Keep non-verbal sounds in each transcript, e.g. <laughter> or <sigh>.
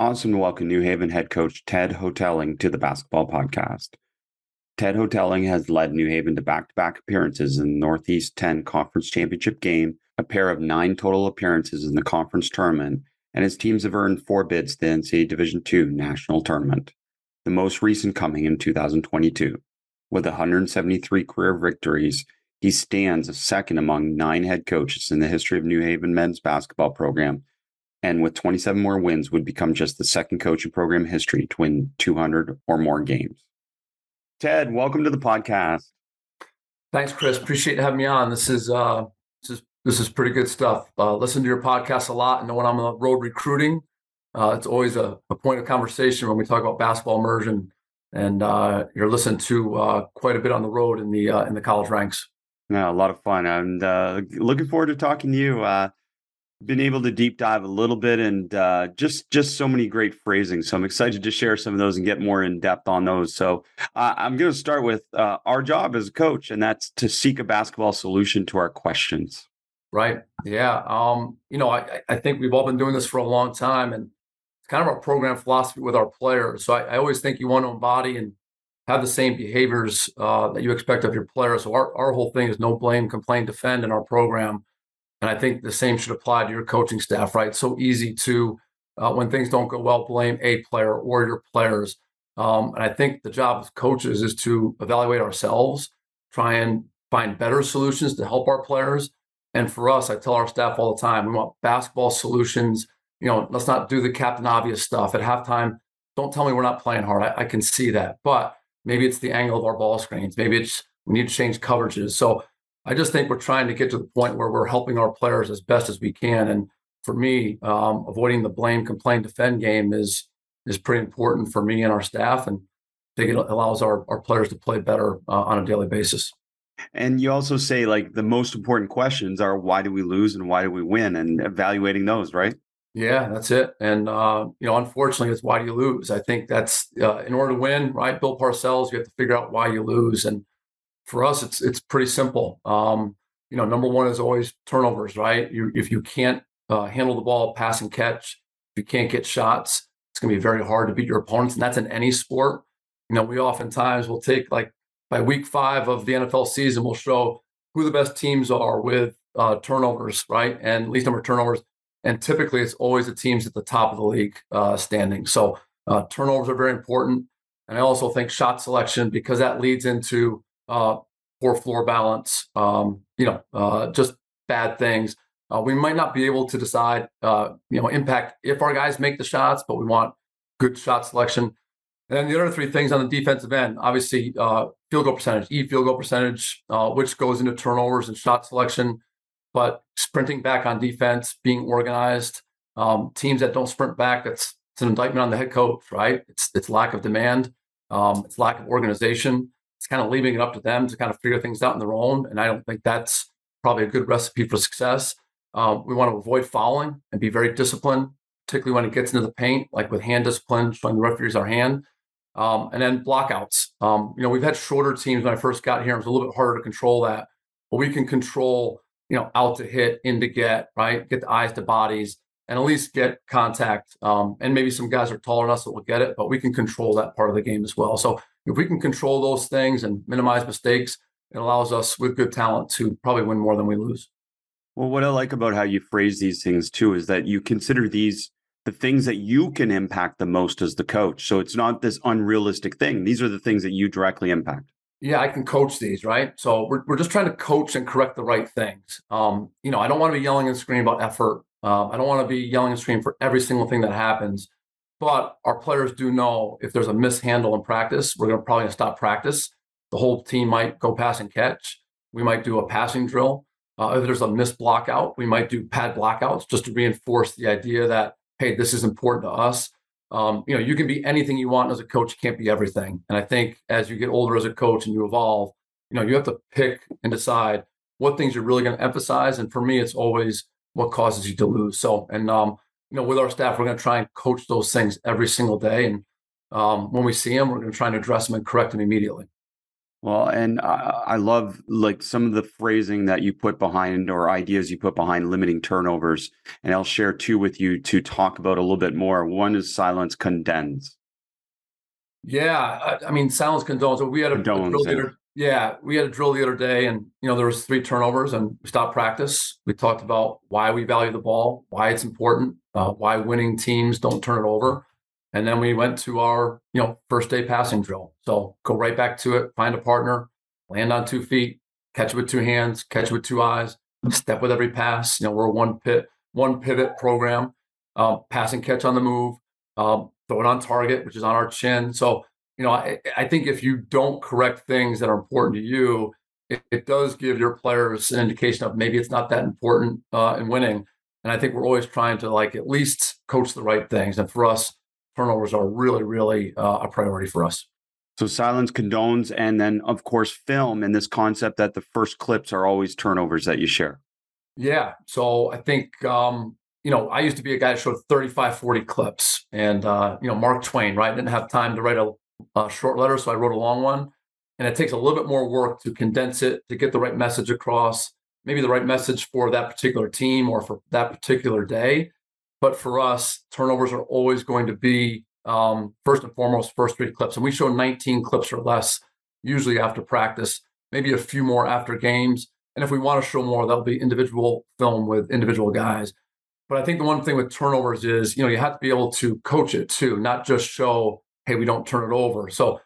Awesome to welcome New Haven head coach Ted Hotaling to the Basketball Podcast. Ted Hotaling has led New Haven to back to back appearances in the Northeast 10 Conference Championship game, a pair of nine total appearances in the conference tournament, and his teams have earned four bids to the NCAA Division II National Tournament, the most recent coming in 2022. With 173 career victories, he stands second among nine head coaches in the history of New Haven men's basketball program, and with 27 more wins, would become just the second coach in program history to win 200 or more games. Ted, welcome to the podcast. Thanks, Chris. Appreciate having me on. This is uh, this is this is pretty good stuff. Uh, listen to your podcast a lot, and know when I'm on the road recruiting, uh, it's always a, a, point of conversation when we talk about basketball immersion. And uh, you're listening to uh, quite a bit on the road in the uh, in the college ranks. Yeah, a lot of fun. And uh, looking forward to talking to you been able to deep dive a little bit and uh, just just so many great phrasing. So I'm excited to share some of those and get more in depth on those. So uh, I'm going to start with uh, our job as a coach, and that's to seek a basketball solution to our questions. Right. Yeah. Um, you know, I, I think we've all been doing this for a long time, and it's kind of our program philosophy with our players. So I, I always think you want to embody and have the same behaviors uh, that you expect of your players. So our, our whole thing is no blame, complain, defend in our program. And I think the same should apply to your coaching staff, right? So easy to, uh, when things don't go well, blame a player or your players. Um, and I think the job of coaches is to evaluate ourselves, try and find better solutions to help our players. And for us, I tell our staff all the time, we want basketball solutions. You know, let's not do the captain obvious stuff at halftime. Don't tell me we're not playing hard. I, I can see that. But maybe it's the angle of our ball screens. Maybe it's we need to change coverages. So I just think we're trying to get to the point where we're helping our players as best as we can. And for me, um, avoiding the blame, complain, defend game is is pretty important for me and our staff, and I think it allows our our players to play better uh, on a daily basis. And you also say like the most important questions are why do we lose and why do we win, and evaluating those, right? Yeah, that's it. And uh, you know, unfortunately, it's why do you lose? I think that's uh, in order to win, right? Bill Parcells, you have to figure out why you lose, and for us, it's it's pretty simple. Um, you know, number one is always turnovers, right? You, if you can't uh, handle the ball, pass and catch, if you can't get shots, it's going to be very hard to beat your opponents, and that's in any sport. You know, we oftentimes will take like by week five of the NFL season, we'll show who the best teams are with uh, turnovers, right, and least number of turnovers. And typically, it's always the teams at the top of the league uh, standing. So uh, turnovers are very important, and I also think shot selection because that leads into uh, poor floor balance, um, you know, uh, just bad things. Uh, we might not be able to decide, uh, you know, impact if our guys make the shots, but we want good shot selection. And then the other three things on the defensive end, obviously, uh, field goal percentage, e field goal percentage, uh, which goes into turnovers and shot selection, but sprinting back on defense, being organized. Um, teams that don't sprint back, that's it's an indictment on the head coach, right? It's it's lack of demand, um, it's lack of organization it's kind of leaving it up to them to kind of figure things out on their own. And I don't think that's probably a good recipe for success. Um, we want to avoid fouling and be very disciplined, particularly when it gets into the paint, like with hand discipline, showing the referees our hand. Um, and then blockouts. Um, you know, we've had shorter teams when I first got here. It was a little bit harder to control that, but we can control, you know, out to hit, in to get, right? Get the eyes to bodies and at least get contact. Um, and maybe some guys are taller than us that will get it, but we can control that part of the game as well. So if we can control those things and minimize mistakes, it allows us with good talent to probably win more than we lose. Well, what I like about how you phrase these things too is that you consider these the things that you can impact the most as the coach. So it's not this unrealistic thing. These are the things that you directly impact. Yeah, I can coach these, right? So we're, we're just trying to coach and correct the right things. Um, you know, I don't want to be yelling and screaming about effort. Um, I don't want to be yelling and screaming for every single thing that happens. But our players do know if there's a mishandle in practice, we're gonna probably gonna stop practice. The whole team might go pass and catch. We might do a passing drill. Uh, if there's a missed blockout, we might do pad blockouts just to reinforce the idea that hey, this is important to us. Um, you know, you can be anything you want as a coach. You can't be everything. And I think as you get older as a coach and you evolve, you know, you have to pick and decide what things you're really going to emphasize. And for me, it's always what causes you to lose. So, and um, you know, with our staff, we're going to try and coach those things every single day. And um, when we see them, we're going to try and address them and correct them immediately. Well, and I, I love like some of the phrasing that you put behind or ideas you put behind limiting turnovers. And I'll share two with you to talk about a little bit more. One is silence condones. Yeah, I, I mean silence condones. We had a, a drill other, yeah, we had a drill the other day, and you know there was three turnovers, and we stopped practice. We talked about why we value the ball, why it's important, uh, why winning teams don't turn it over. And then we went to our, you know, first day passing drill. So go right back to it, find a partner, land on two feet, catch it with two hands, catch it with two eyes, step with every pass. You know, we're one pit, one pivot program, um, pass and catch on the move, um, throw it on target, which is on our chin. So, you know, I, I think if you don't correct things that are important to you, it, it, does give your players an indication of maybe it's not that important uh, in winning. And I think we're always trying to like at least coach the right things. And for us, turnovers are really, really uh, a priority for us. So silence condones, and then of course film and this concept that the first clips are always turnovers that you share. Yeah. So I think um, you know I used to be a guy that showed 35, 40 clips, and uh, you know Mark Twain, right? Didn't have time to write a, a short letter, so I wrote a long one, and it takes a little bit more work to condense it to get the right message across, maybe the right message for that particular team or for that particular day. But for us, turnovers are always going to be um, first and foremost first three clips, and we show 19 clips or less usually after practice, maybe a few more after games. And if we want to show more, that'll be individual film with individual guys. But I think the one thing with turnovers is, you know, you have to be able to coach it too, not just show, hey, we don't turn it over. So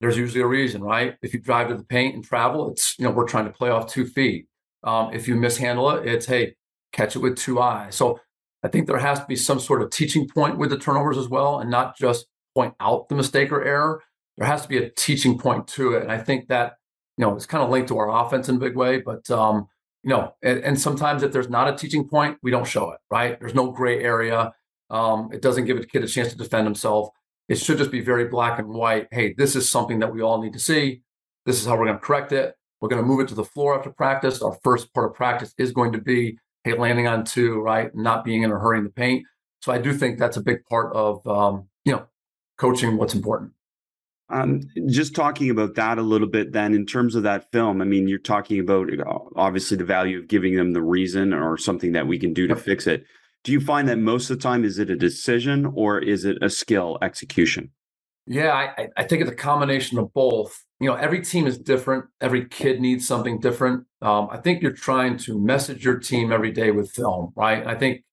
there's usually a reason, right? If you drive to the paint and travel, it's, you know, we're trying to play off two feet. Um, if you mishandle it, it's, hey, catch it with two eyes. So I think there has to be some sort of teaching point with the turnovers as well, and not just point out the mistake or error. There has to be a teaching point to it, and I think that you know it's kind of linked to our offense in a big way. But um, you know, and, and sometimes if there's not a teaching point, we don't show it. Right? There's no gray area. Um, it doesn't give a kid a chance to defend himself. It should just be very black and white. Hey, this is something that we all need to see. This is how we're going to correct it. We're going to move it to the floor after practice. Our first part of practice is going to be hey, landing on two, right? Not being in a hurry in the paint. So I do think that's a big part of um, you know coaching what's important. Um, just talking about that a little bit, then in terms of that film, I mean, you're talking about uh, obviously the value of giving them the reason or something that we can do to yep. fix it. Do you find that most of the time is it a decision or is it a skill execution? Yeah, I, I think it's a combination of both. You know, every team is different. Every kid needs something different. Um, I think you're trying to message your team every day with film, right? I think,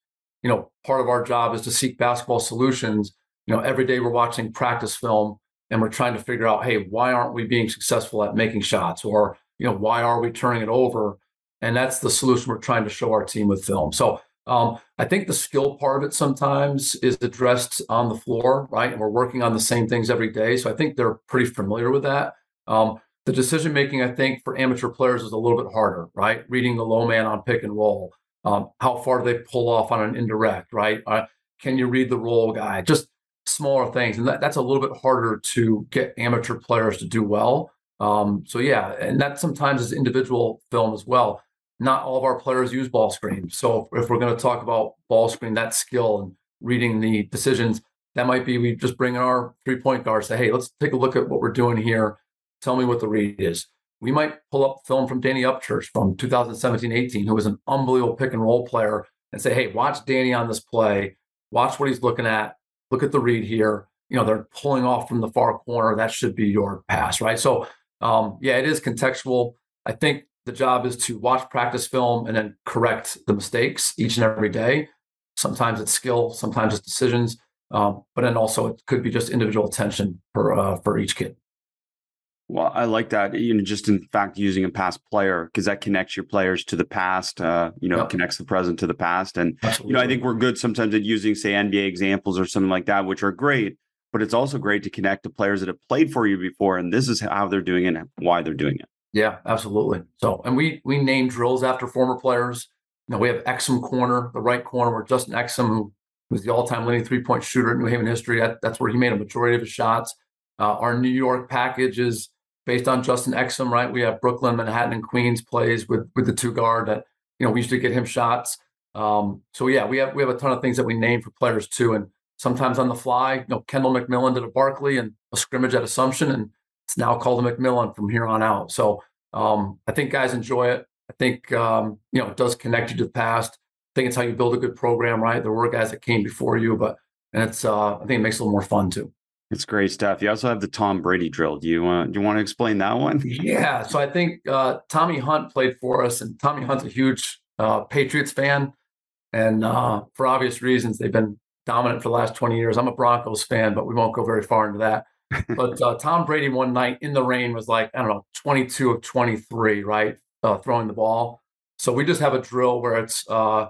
you know, part of our job is to seek basketball solutions. You know, every day we're watching practice film and we're trying to figure out, hey, why aren't we being successful at making shots? Or, you know, why are we turning it over? And that's the solution we're trying to show our team with film. So um, I think the skill part of it sometimes is addressed on the floor, right? And we're working on the same things every day. So I think they're pretty familiar with that. Um, the decision making, I think, for amateur players is a little bit harder, right? Reading the low man on pick and roll. Um, how far do they pull off on an indirect, right? Uh, can you read the roll guy? Just smaller things. And that, that's a little bit harder to get amateur players to do well. Um, so, yeah, and that sometimes is individual film as well not all of our players use ball screen. So if we're going to talk about ball screen, that skill and reading the decisions, that might be we just bring in our three point guard, say, hey, let's take a look at what we're doing here. Tell me what the read is. We might pull up film from Danny Upchurch from 2017 18, who was an unbelievable pick and roll player, and say, hey, watch Danny on this play. Watch what he's looking at. Look at the read here. You know, they're pulling off from the far corner. That should be your pass, right? So, um, yeah, it is contextual. I think the job is to watch practice film and then correct the mistakes each and every day. Sometimes it's skill, sometimes it's decisions, um, but then also it could be just individual attention for uh, for each kid. Well, I like that. You know, just in fact, using a past player because that connects your players to the past. Uh, you know, yep. connects the present to the past, and Absolutely. you know, I think we're good sometimes at using, say, NBA examples or something like that, which are great. But it's also great to connect to players that have played for you before, and this is how they're doing it and why they're doing it. Yeah, absolutely. So, and we we name drills after former players. You we have Exum corner, the right corner, where Justin Exum, who was the all-time leading three-point shooter in New Haven history, that, that's where he made a majority of his shots. Uh, our New York package is based on Justin Exum, right? We have Brooklyn, Manhattan, and Queens plays with with the two guard that you know we used to get him shots. Um, so yeah, we have we have a ton of things that we name for players too, and sometimes on the fly. You know, Kendall McMillan did a Barkley and a scrimmage at Assumption, and it's now called a McMillan from here on out. So um, I think guys enjoy it. I think um, you know it does connect you to the past. I think it's how you build a good program, right? There were guys that came before you, but and it's uh, I think it makes it a little more fun too. It's great stuff. You also have the Tom Brady drill. Do you want do you want to explain that one? Yeah. So I think uh, Tommy Hunt played for us, and Tommy Hunt's a huge uh, Patriots fan, and uh, for obvious reasons, they've been dominant for the last 20 years. I'm a Broncos fan, but we won't go very far into that. But uh, Tom Brady one night in the rain was like I don't know 22 of 23, right, uh, throwing the ball. So we just have a drill where it's uh,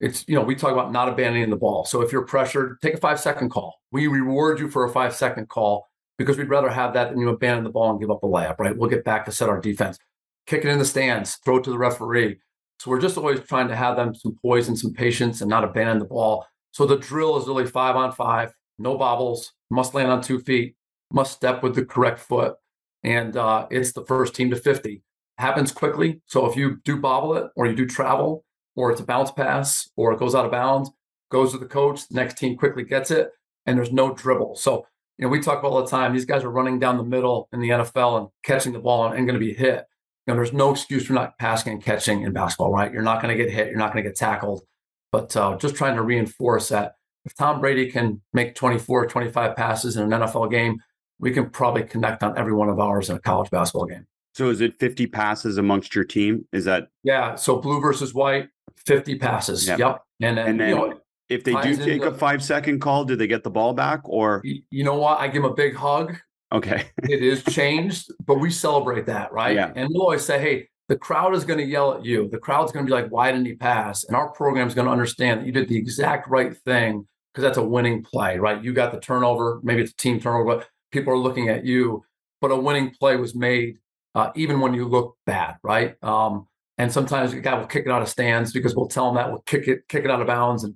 it's you know we talk about not abandoning the ball. So if you're pressured take a five second call. We reward you for a five second call because we'd rather have that than you abandon the ball and give up a layup right? We'll get back to set our defense. Kick it in the stands throw it to the referee. So we're just always trying to have them some poise and some patience and not abandon the ball. So the drill is really five on five no bobbles must land on two feet must step with the correct foot and uh, it's the first team to 50 happens quickly so if you do bobble it or you do travel or it's a bounce pass, or it goes out of bounds, goes to the coach, the next team quickly gets it, and there's no dribble. So, you know, we talk all the time, these guys are running down the middle in the NFL and catching the ball and, going to be hit. You know, there's no excuse for not passing and catching in basketball, right? You're not going to get hit, you're not going to get tackled. But uh, just trying to reinforce that if Tom Brady can make 24, 25 passes in an NFL game, we can probably connect on every one of ours in a college basketball game. So is it 50 passes amongst your team? Is that Yeah. So blue versus white, 50 passes. Yep. yep. And then, and then you know, if they do take a five second call, do they get the ball back or? You know what? I give them a big hug. Okay. <laughs> it is changed, but we celebrate that, right? Yeah. And we'll always say, hey, the crowd is going to yell at you. The crowd's going to be like, why didn't he pass? And our program is going to understand that you did the exact right thing because that's a winning play, right? You got the turnover. Maybe it's a team turnover, but people are looking at you. But a winning play was made uh, even when you look bad, right? Um, and sometimes a guy will kick it out of stands because we'll tell him that we'll kick it, kick it out of bounds. And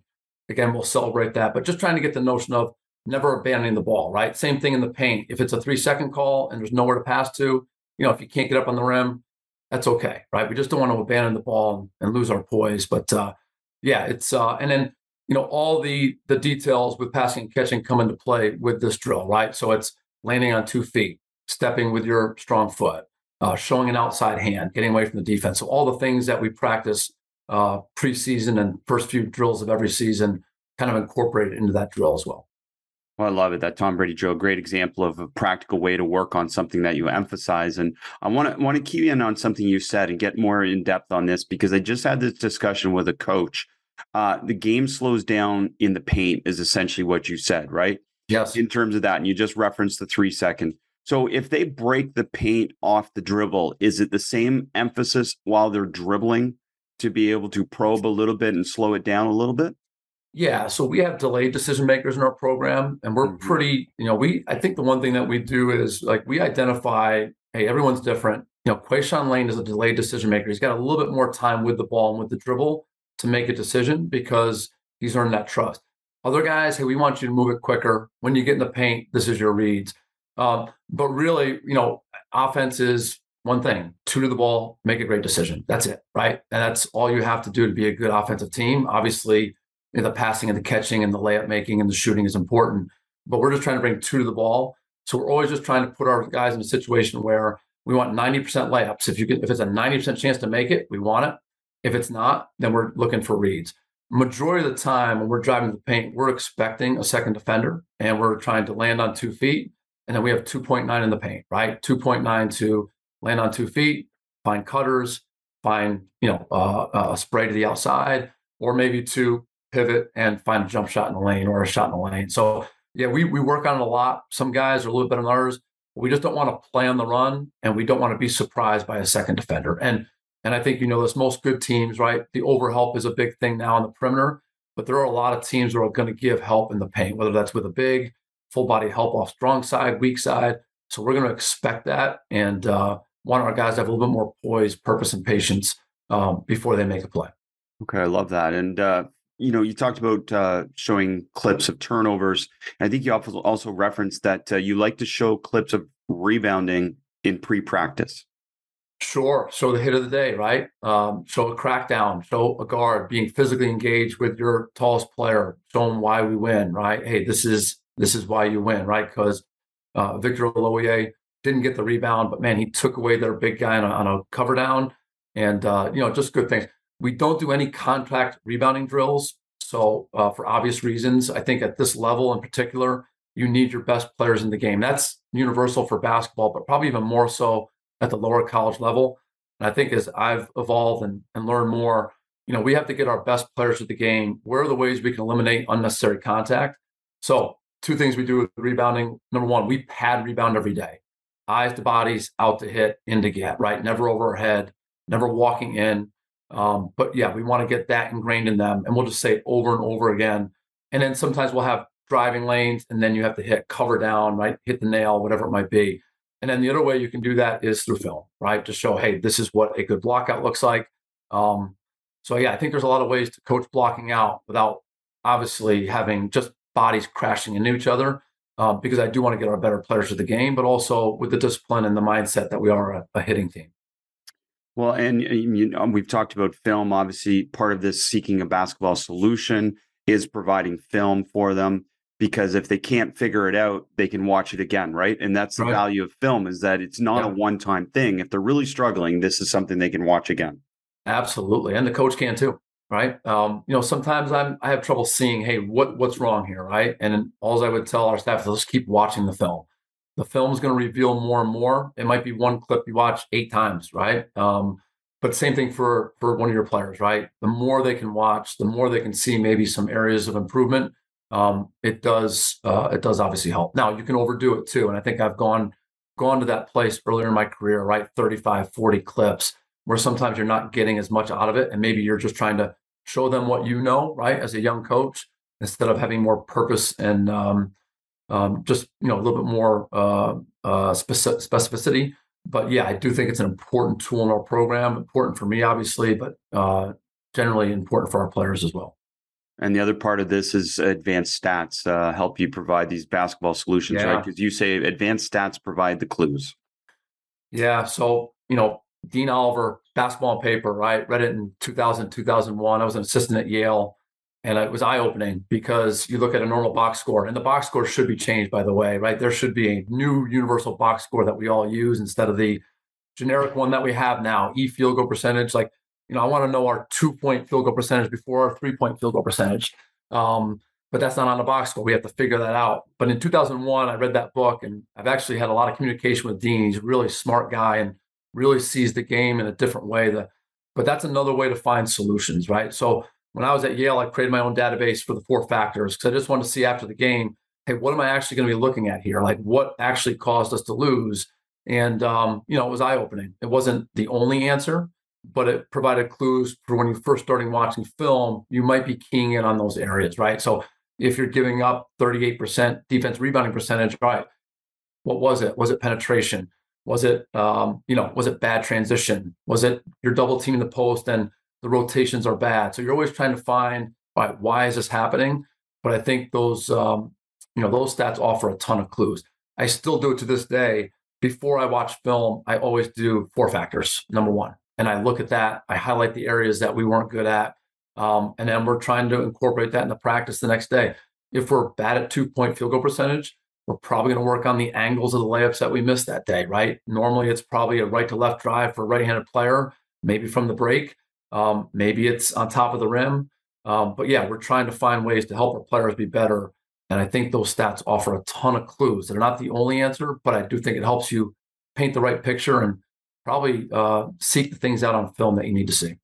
again, we'll celebrate that. But just trying to get the notion of never abandoning the ball, right? Same thing in the paint. If it's a three second call and there's nowhere to pass to, you know, if you can't get up on the rim, that's okay, right? We just don't want to abandon the ball and, lose our poise. But uh, yeah, it's uh, and then you know all the the details with passing and catching come into play with this drill, right? So it's landing on two feet, stepping with your strong foot, uh, showing an outside hand, getting away from the defense. So all the things that we practice uh, preseason and first few drills of every season kind of incorporated into that drill as well. Well, I love it. That Tom Brady drill, great example of a practical way to work on something that you emphasize. And I want to want to key in on something you said and get more in depth on this because I just had this discussion with a coach. Uh, the game slows down in the paint is essentially what you said, right? Yes. In terms of that, and you just referenced the three second. So if they break the paint off the dribble, is it the same emphasis while they're dribbling to be able to probe a little bit and slow it down a little bit? Yeah, so we have delayed decision makers in our program, and we're mm-hmm. pretty, you know, we I think the one thing that we do is like we identify, hey, everyone's different. You know, Quayshawn Lane is a delayed decision maker. He's got a little bit more time with the ball and with the dribble to make a decision because he's earned that trust. Other guys, hey, we want you to move it quicker. When you get in the paint, this is your reads. Um, but really, you know, offense is one thing two to the ball, make a great decision. That's it, right? And that's all you have to do to be a good offensive team. Obviously, you know, the passing and the catching and the layup making and the shooting is important, but we're just trying to bring two to the ball. So we're always just trying to put our guys in a situation where we want 90% layups. If you if it's a 90% chance to make it, we want it. If it's not, then we're looking for reads. Majority of the time when we're driving the paint, we're expecting a second defender and we're trying to land on two feet and then we have 2.9 in the paint, right? 2.9 to land on two feet, find cutters, find, you know, uh, a spray to the outside, or maybe to pivot and find a jump shot in the lane or a shot in the lane. So yeah, we we work on it a lot. Some guys are a little bit on others. We just don't want to play on the run and we don't want to be surprised by a second defender. And and I think you know this most good teams, right? The overhelp is a big thing now on the perimeter, but there are a lot of teams that are going to give help in the paint, whether that's with a big, full body help off strong side, weak side. So we're going to expect that. And uh, want our guys to have a little bit more poise, purpose, and patience um, before they make a play. Okay, I love that. And uh, you know, you talked about uh, showing clips of turnovers. I think you also referenced that uh, you like to show clips of rebounding in pre-practice. Sure. So the hit of the day, right? Um, show a crackdown, show a guard being physically engaged with your tallest player, show them why we win, right? Hey, this is this is why you win, right? Because uh, Victor Oloye didn't get the rebound, but man, he took away their big guy on a, on a cover down, and uh, you know, just good things. We don't do any contact rebounding drills, so uh, for obvious reasons, I think at this level in particular, you need your best players in the game. That's universal for basketball, but probably even more so at the lower college level. And I think as I've evolved and, and learned more, you know, we have to get our best players to the game. Where are the ways we can eliminate unnecessary contact? So, two things we do with rebounding. Number one, we pad rebound every day eyes to bodies, out to hit, in to get, right? Never over head, never walking in. Um, but yeah, we want to get that ingrained in them. And we'll just say it over and over again. And then sometimes we'll have driving lanes, and then you have to hit cover down, right? Hit the nail, whatever it might be. And then the other way you can do that is through film, right? To show, hey, this is what a good blockout looks like. Um, so yeah, I think there's a lot of ways to coach blocking out without obviously having just bodies crashing into each other. Um, because I do want to get our better players to the game, but also with the discipline and the mindset that we are a, a hitting team. Well, and you know, we've talked about film. Obviously, part of this seeking a basketball solution is providing film for them because if they can't figure it out, they can watch it again, right? And that's the right. value of film is that it's not yeah. a one-time thing. If they're really struggling, this is something they can watch again. Absolutely, and the coach can too, right? Um, you know, sometimes I'm I have trouble seeing, hey, what what's wrong here, right? And all I would tell our staff is let's keep watching the film. The film is going to reveal more and more. It might be one clip you watch eight times, right? Um, but same thing for for one of your players, right? The more they can watch, the more they can see maybe some areas of improvement um, it does uh, it does obviously help. Now you can overdo it too, and I think I've gone gone to that place earlier in my career, right? 35, 40 clips where sometimes you're not getting as much out of it, and maybe you're just trying to show them what you know, right? As a young coach, instead of having more purpose and um, um, just you know a little bit more uh, uh, specificity. But yeah, I do think it's an important tool in our program, important for me, obviously, but uh, generally important for our players as well. And the other part of this is advanced stats uh, help you provide these basketball solutions, yeah. right? Because you say advanced stats provide the clues. Yeah. So, you know, Dean Oliver, basketball on paper, right? Read it in 2000, 2001. I was an assistant at Yale. And it was eye opening because you look at a normal box score, and the box score should be changed, by the way, right? There should be a new universal box score that we all use instead of the generic one that we have now, E field goal percentage. Like you know, I want to know our two point field goal percentage before our three point field goal percentage. Um, but that's not on the box score. We have to figure that out. But in 2001, I read that book and I've actually had a lot of communication with Dean. He's a really smart guy and really sees the game in a different way. But that's another way to find solutions, right? So when I was at Yale, I created my own database for the four factors because I just wanted to see after the game, hey, what am I actually going to be looking at here? Like what actually caused us to lose? And um, you know, it was eye opening. It wasn't the only answer, but it provided clues for when you're first starting watching film, you might be keying in on those areas, right? So if you're giving up 38% defense rebounding percentage, right? What was it? Was it penetration? Was it, um, you know, was it bad transition? Was it you're double teaming the post and the rotations are bad? So you're always trying to find, right, why is this happening? But I think those, um, you know, those stats offer a ton of clues. I still do it to this day. Before I watch film, I always do four factors. Number one, and I look at that. I highlight the areas that we weren't good at, um, and then we're trying to incorporate that in the practice the next day. If we're bad at two point field goal percentage, we're probably going to work on the angles of the layups that we missed that day, right? Normally, it's probably a right to left drive for a right handed player, maybe from the break, um, maybe it's on top of the rim. Um, but yeah, we're trying to find ways to help our players be better. And I think those stats offer a ton of clues. They're not the only answer, but I do think it helps you paint the right picture and probably uh, seek the things out on film that you need to see.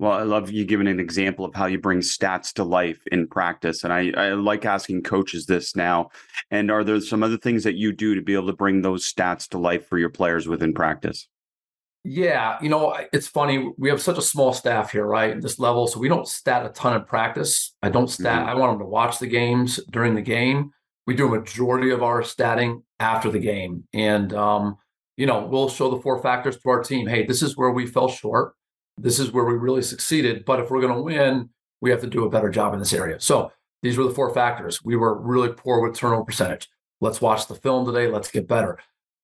Well, I love you giving an example of how you bring stats to life in practice. And I, I like asking coaches this now. And are there some other things that you do to be able to bring those stats to life for your players within practice? Yeah, you know, it's funny. We have such a small staff here, right? At this level. So we don't stat a ton in practice. I don't stat, mm-hmm. I want them to watch the games during the game. We do a majority of our statting after the game. And um, you know, we'll show the four factors to our team. Hey, this is where we fell short. This is where we really succeeded. But if we're going to win, we have to do a better job in this area. So these were the four factors. We were really poor with turnover percentage. Let's watch the film today. Let's get better.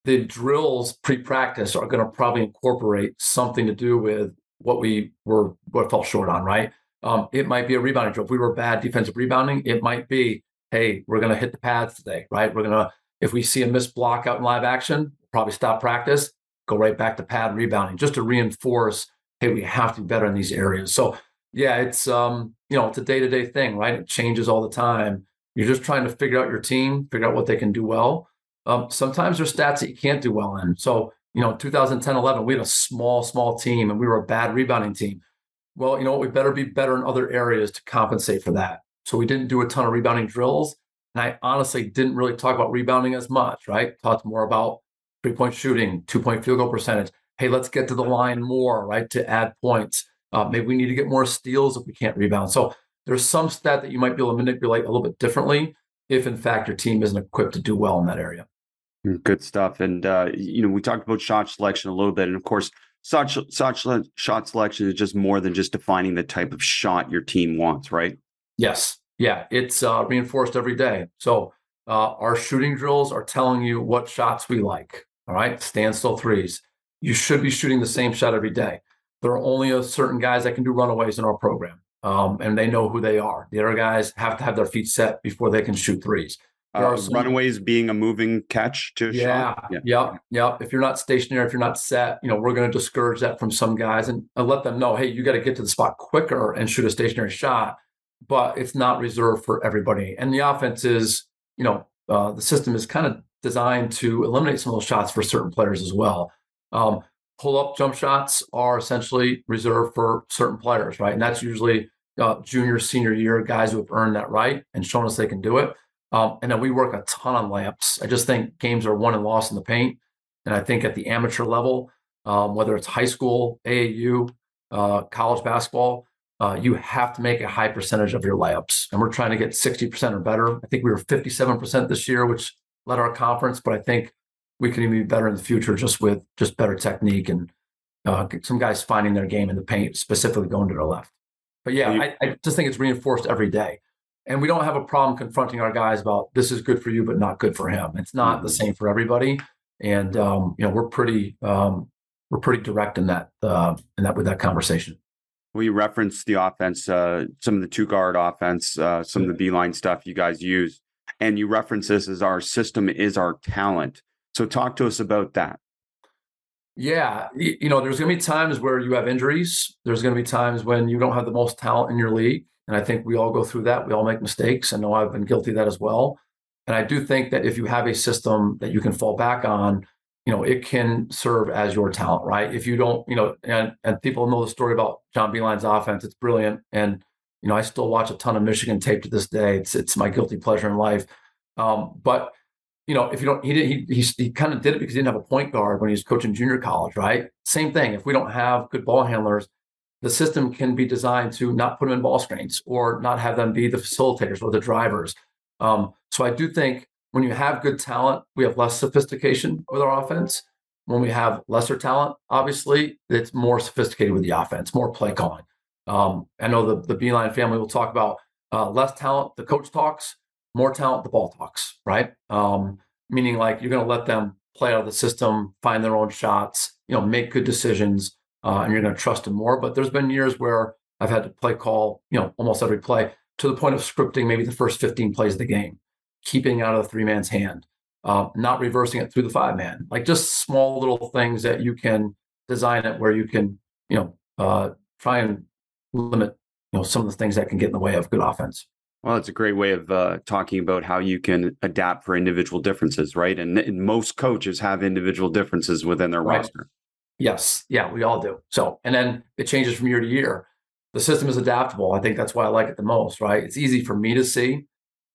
The drills pre-practice are going to probably incorporate something to do with what we were what fell short on, right? Um, it might be a rebounding drill. If we were bad defensive rebounding, it might be, hey, we're going to hit the pads today, right? We're going to, if we see a missed block out in live action, probably stop practice, go right back to pad rebounding, just to reinforce, hey, we have to be better in these areas. So yeah, it's um, you know, it's a day-to-day thing, right? It changes all the time. You're just trying to figure out your team, figure out what they can do well. Um, sometimes there's stats that you can't do well in. So, you know, 2010, 11, we had a small, small team and we were a bad rebounding team. Well, you know what? We better be better in other areas to compensate for that. So we didn't do a ton of rebounding drills. And I honestly didn't really talk about rebounding as much, right? Talked more about three point shooting, two point field goal percentage. Hey, let's get to the line more, right? To add points. Uh, maybe we need to get more steals if we can't rebound. So there's some stat that you might be able to manipulate a little bit differently if, in fact, your team isn't equipped to do well in that area. Mm, good stuff. And, uh, you know, we talked about shot selection a little bit. And of course, such, such shot selection is just more than just defining the type of shot your team wants, right? Yes. Yeah. It's uh, reinforced every day. So uh, our shooting drills are telling you what shots we like. All right. Standstill threes. You should be shooting the same shot every day. There are only a certain guys that can do runaways in our program. Um, and they know who they are. The other guys have to have their feet set before they can shoot threes. Uh, some, runaways being a moving catch to yeah, shot. Yeah, yep, yep. If you're not stationary, if you're not set, you know we're going to discourage that from some guys and, and let them know, hey, you got to get to the spot quicker and shoot a stationary shot. But it's not reserved for everybody. And the offense is, you know, uh, the system is kind of designed to eliminate some of those shots for certain players as well. Um, pull up jump shots are essentially reserved for certain players, right? And that's usually uh, junior, senior year guys who have earned that right and shown us they can do it. Um, and then we work a ton on layups. I just think games are won and lost in the paint. And I think at the amateur level, um, whether it's high school, AAU, uh, college basketball, uh, you have to make a high percentage of your layups. And we're trying to get 60% or better. I think we were 57% this year, which led our conference, but I think we can even be better in the future just with just better technique and uh, some guys finding their game in the paint, specifically going to their left. But yeah, I, I just think it's reinforced every day. And we don't have a problem confronting our guys about this is good for you, but not good for him. It's not mm-hmm. the same for everybody. And um, you know, we're pretty um, we're pretty direct in that uh, in that with that conversation. We referenced the offense, uh, some of the two guard offense, uh, some of the Beilein stuff you guys use, and you reference this as our system is our talent. So talk to us about that. Yeah, you know, there's going to be times where you have injuries. There's going to be times when you don't have the most talent in your league. And I think we all go through that. We all make mistakes. I know I've been guilty of that as well. And I do think that if you have a system that you can fall back on, you know, it can serve as your talent, right? If you don't, you know, and and people know the story about John Beilein's offense. It's brilliant. And, you know, I still watch a ton of Michigan tape to this day. It's it's my guilty pleasure in life. Um, but you know, if you don't, he did, he, he, he kind of did it because he didn't have a point guard when he was coaching junior college, right? Same thing. If we don't have good ball handlers, the system can be designed to not put them in ball screens or not have them be the facilitators or the drivers. Um, so I do think when you have good talent, we have less sophistication with our offense. When we have lesser talent, obviously, it's more sophisticated with the offense, more play calling. Um, I know the, the Beilein family will talk about uh, less talent, the coach talks, more talent, the ball talks, right? Um, meaning like you're going to let them play out of the system, find their own shots, you know, make good decisions uh, and you're going to trust them more. But there's been years where I've had to play call, you know, almost every play to the point of scripting maybe the first 15 plays of the game, keeping out of the three man's hand, uh, not reversing it through the five man, like just small little things that you can design it where you can, you know, uh, try and limit, you know, some of the things that can get in the way of good offense. Well, it's a great way of uh, talking about how you can adapt for individual differences, right? And, and most coaches have individual differences within their right. roster. Yes. Yeah, we all do. So, and then it changes from year to year. The system is adaptable. I think that's why I like it the most, right? It's easy for me to see.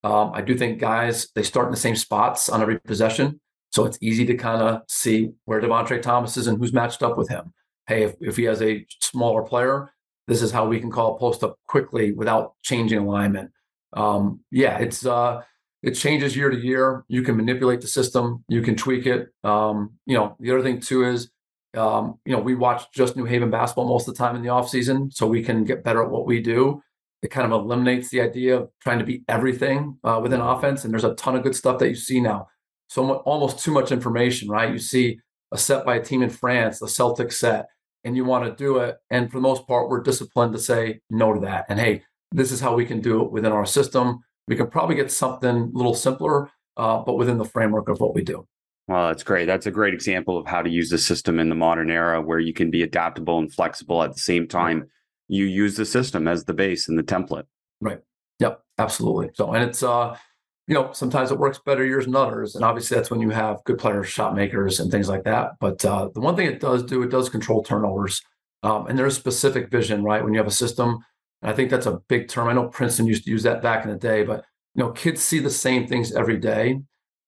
Um, I do think guys, they start in the same spots on every possession. So it's easy to kind of see where Devontre Thomas is and who's matched up with him. Hey, if, if he has a smaller player, this is how we can call post up quickly without changing alignment. Um, yeah, it's uh, it changes year to year. You can manipulate the system, you can tweak it. Um, you know, the other thing too is, um, you know, we watch just New Haven basketball most of the time in the off season, so we can get better at what we do. It kind of eliminates the idea of trying to be everything uh, within offense. And there's a ton of good stuff that you see now. So almost too much information, right? You see a set by a team in France, the Celtic set, and you want to do it. And for the most part, we're disciplined to say no to that. And hey, this is how we can do it within our system. We can probably get something a little simpler, uh, but within the framework of what we do. Well, that's great. That's a great example of how to use the system in the modern era where you can be adaptable and flexible at the same time. You use the system as the base and the template. Right. Yep. Absolutely. So, and it's, uh, you know, sometimes it works better years than others. And obviously that's when you have good players, shot makers, and things like that. But uh, the one thing it does do, it does control turnovers. Um, and there's specific vision, right? When you have a system and I think that's a big term. I know Princeton used to use that back in the day, but you know, kids see the same things every day,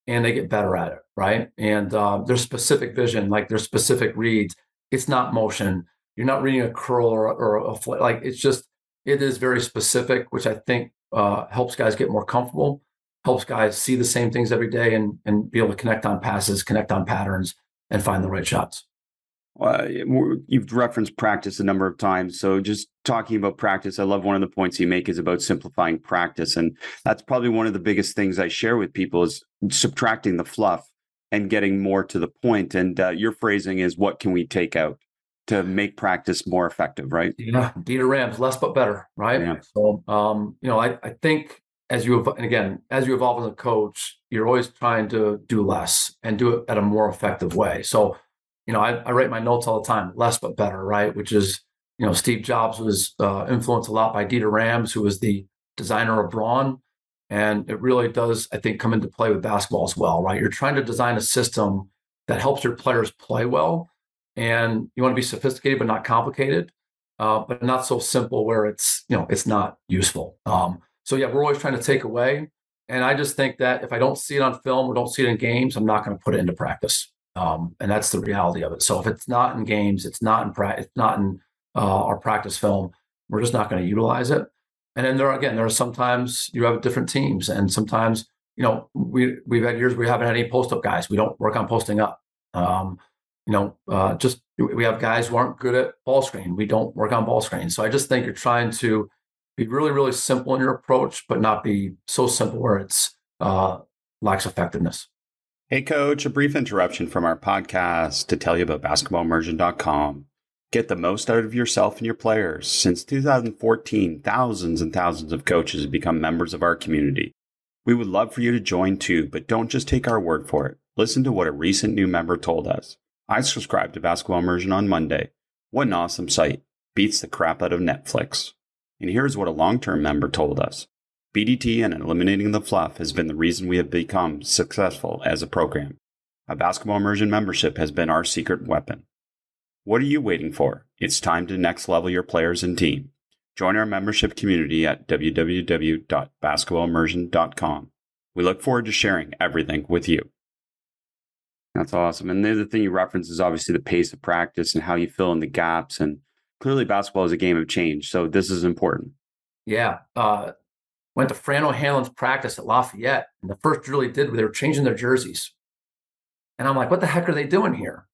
and they get better at it, right? And uh, there's specific vision, like there's specific reads. It's not motion. You're not reading a curl or, or a fl- like. It's just it is very specific, which I think uh, helps guys get more comfortable, helps guys see the same things every day, and and be able to connect on passes, connect on patterns, and find the right shots. Uh, you've referenced practice a number of times. So, just talking about practice, I love one of the points you make is about simplifying practice, and that's probably one of the biggest things I share with people is subtracting the fluff and getting more to the point. And uh, your phrasing is, "What can we take out to make practice more effective?" Right? Yeah, Dieter Rams, less but better, right? Yeah. So, um, you know, I, I think as you and again as you evolve as a coach, you're always trying to do less and do it at a more effective way. So you know, I, I write my notes all the time, less but better, right? Which is, you know, Steve Jobs was uh, influenced a lot by Dieter Rams, who was the designer of Braun. And it really does, I think, come into play with basketball as well, right? You're trying to design a system that helps your players play well. And you want to be sophisticated, but not complicated, uh, but not so simple where it's, you know, it's not useful. Um, so yeah, we're always trying to take away. And I just think that if I don't see it on film or don't see it in games, I'm not going to put it into practice. Um, and that's the reality of it. So if it's not in games, it's not in practice, it's not in uh, our practice film. We're just not going to utilize it. And then there again, there are sometimes you have different teams, and sometimes you know we we've had years we haven't had any post up guys. We don't work on posting up. Um, you know, uh, just we have guys who aren't good at ball screen. We don't work on ball screen. So I just think you're trying to be really, really simple in your approach, but not be so simple where it's uh, lacks effectiveness. Hey, coach, a brief interruption from our podcast to tell you about basketballimmersion.com. Get the most out of yourself and your players. Since 2014, thousands and thousands of coaches have become members of our community. We would love for you to join too, but don't just take our word for it. Listen to what a recent new member told us. I subscribed to Basketball Immersion on Monday. What an awesome site. Beats the crap out of Netflix. And here's what a long term member told us. BDT and eliminating the fluff has been the reason we have become successful as a program. A basketball immersion membership has been our secret weapon. What are you waiting for? It's time to next level your players and team. Join our membership community at www.basketballimmersion.com. We look forward to sharing everything with you. That's awesome. And the other thing you reference is obviously the pace of practice and how you fill in the gaps. And clearly, basketball is a game of change. So this is important. Yeah. Uh, went to Fran O'Hanlon's practice at Lafayette. And the first drill he did, they were changing their jerseys. And I'm like, what the heck are they doing here?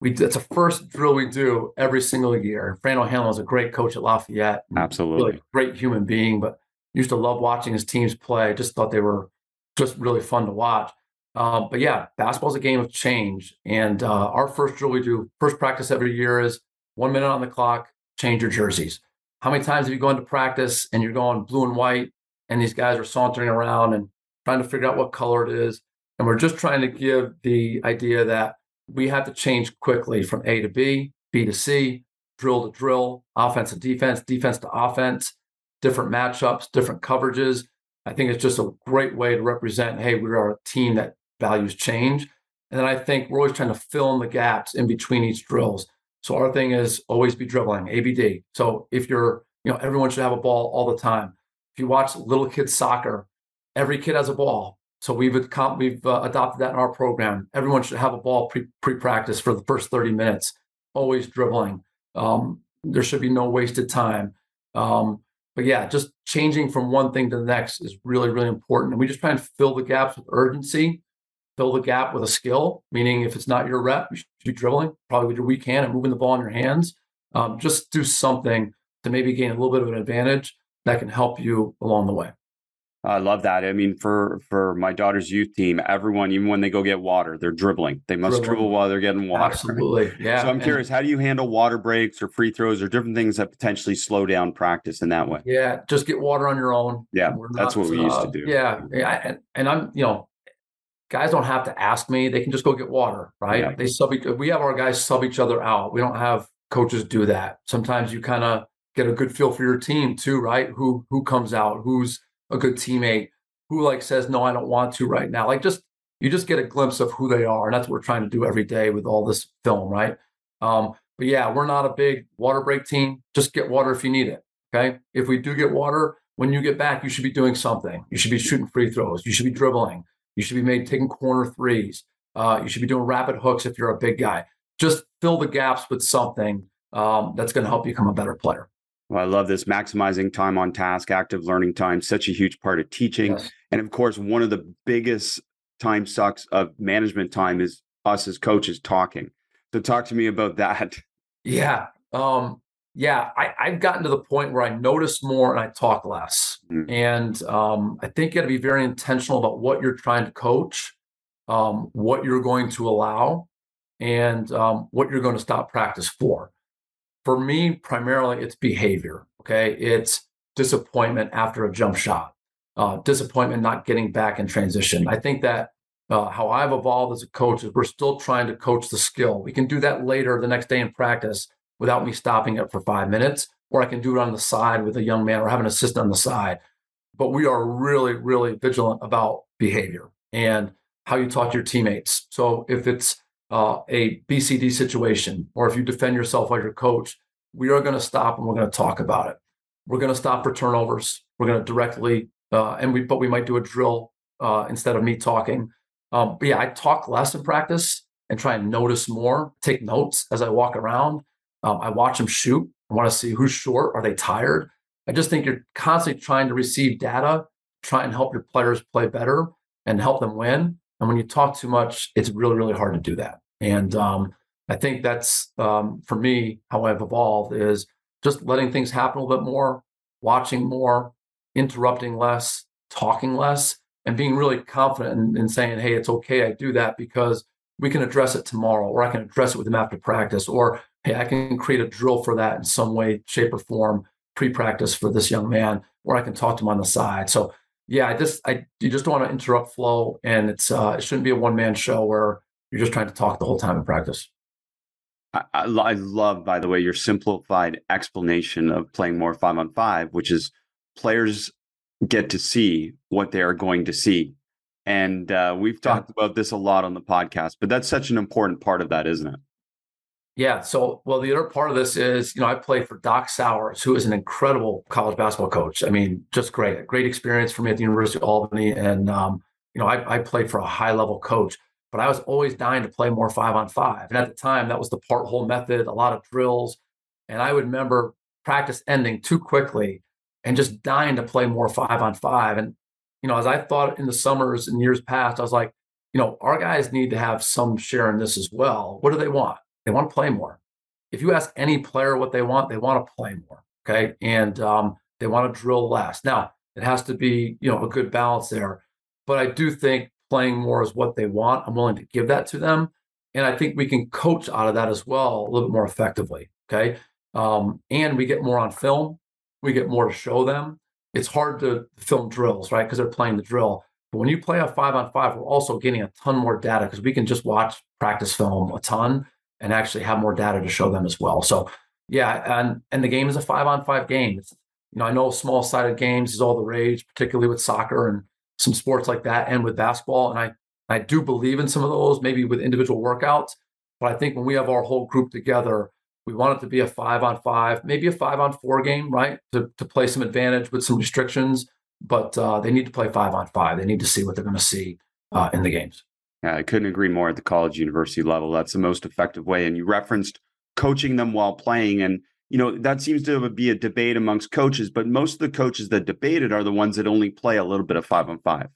We It's a first drill we do every single year. Fran O'Hanlon is a great coach at Lafayette. Absolutely. Really great human being, but used to love watching his teams play. Just thought they were just really fun to watch. Um, but yeah, basketball is a game of change. And uh, our first drill we do, first practice every year is one minute on the clock, change your jerseys. How many times have you gone to practice and you're going blue and white and these guys are sauntering around and trying to figure out what color it is. And we're just trying to give the idea that we have to change quickly from A to B, B to C, drill to drill, offense to defense, defense to offense, different matchups, different coverages. I think it's just a great way to represent hey, we are a team that values change. And then I think we're always trying to fill in the gaps in between each drills. So our thing is always be dribbling, ABD. So if you're, you know, everyone should have a ball all the time. If you watch little kids soccer, every kid has a ball. So we've we've uh, adopted that in our program. Everyone should have a ball pre practice for the first thirty minutes. Always dribbling. Um, there should be no wasted time. Um, but yeah, just changing from one thing to the next is really, really important. And we just try and fill the gaps with urgency, fill the gap with a skill, meaning if it's not your rep, you should be dribbling, probably with your weak hand and moving the ball in your hands. Um, just do something to maybe gain a little bit of an advantage that can help you along the way. I love that. I mean, for for my daughter's youth team, everyone, even when they go get water, they're dribbling. They must dribbling. dribble while they're getting water. Absolutely, yeah. So I'm curious, how do you handle water breaks or free throws or different things that potentially slow down practice in that way? Yeah, just get water on your own. Yeah, not, that's what we uh, used to uh, do. Yeah, yeah, and, and I'm, you know, guys don't have to ask me; they can just go get water, right? Yeah. They sub. We have our guys sub each other out. We don't have coaches do that. Sometimes you kind of get a good feel for your team too, right? Who who comes out, who's a good teammate, who like says no, I don't want to right now. Like just you just get a glimpse of who they are, and that's what we're trying to do every day with all this film, right? Um, but yeah, we're not a big water break team. Just get water if you need it. Okay. If we do get water, when you get back, you should be doing something. You should be shooting free throws. You should be dribbling. You should be made taking corner threes. Uh, you should be doing rapid hooks if you're a big guy. Just fill the gaps with something um, that's going to help you become a better player. Well, I love this maximizing time on task, active learning time, such a huge part of teaching. Yes. And of course, one of the biggest time sucks of management time is us as coaches talking. So talk to me about that. Yeah. Um, yeah, I, have gotten to the point where I notice more and I talk less. Mm. And um, I think you got to be very intentional about what you're trying to coach, um, what you're going to allow, and um, what you're going to stop practice for for me, primarily it's behavior. Okay. It's disappointment after a jump shot, uh, disappointment not getting back in transition. I think that uh, how I've evolved as a coach is we're still trying to coach the skill. We can do that later the next day in practice without me stopping it for five minutes, or I can do it on the side with a young man or have an assistant on the side. But we are really, really vigilant about behavior and how you talk to your teammates. So if it's uh, a BCD situation, or if you defend yourself as your coach, we are going to stop and we're going to talk about it. We're going to stop for turnovers. We're going to directly, uh, and we, but we might do a drill uh, instead of me talking. Um, but yeah, I talk less in practice and try and notice more, take notes as I walk around. Um, I watch them shoot. I want to see who's short. Are they tired? I just think you're constantly trying to receive data, try and help your players play better and help them win. And when you talk too much, it's really, really hard to do that. And um, I think that's um, for me how I've evolved is just letting things happen a little bit more, watching more, interrupting less, talking less, and being really confident in, in saying, "Hey, it's okay. I do that because we can address it tomorrow, or I can address it with them after practice, or hey, I can create a drill for that in some way, shape, or form pre-practice for this young man, or I can talk to him on the side." So yeah, I just I you just don't want to interrupt flow, and it's uh, it shouldn't be a one man show where you're just trying to talk the whole time in practice. I, I, I love, by the way, your simplified explanation of playing more five on five, which is players get to see what they are going to see. And uh, we've talked yeah. about this a lot on the podcast, but that's such an important part of that, isn't it? Yeah. So, well, the other part of this is, you know, I played for Doc Sauers, who is an incredible college basketball coach. I mean, just great, great experience for me at the University of Albany. And, um, you know, I, I played for a high level coach, but I was always dying to play more five on five. And at the time, that was the part whole method, a lot of drills. And I would remember practice ending too quickly and just dying to play more five on five. And, you know, as I thought in the summers and years past, I was like, you know, our guys need to have some share in this as well. What do they want? They want to play more. If you ask any player what they want, they want to play more. Okay. And um, they want to drill less. Now, it has to be, you know, a good balance there. But I do think playing more is what they want. I'm willing to give that to them. And I think we can coach out of that as well a little bit more effectively. Okay. Um, and we get more on film. We get more to show them. It's hard to film drills, right? Because they're playing the drill. But when you play a five on five, we're also getting a ton more data because we can just watch practice film a ton and actually have more data to show them as well. So yeah, and and the game is a five on five game. It's, you know, I know small sided games is all the rage, particularly with soccer and some sports like that, and with basketball. And I I do believe in some of those, maybe with individual workouts. But I think when we have our whole group together, we want it to be a five on five, maybe a five on four game, right? To to play some advantage with some restrictions, but uh, they need to play five on five. They need to see what they're going to see uh, in the games. Yeah, I couldn't agree more at the college university level. That's the most effective way. And you referenced coaching them while playing. And you know, that seems to be a debate amongst coaches, but most of the coaches that debated are the ones that only play a little bit of five on five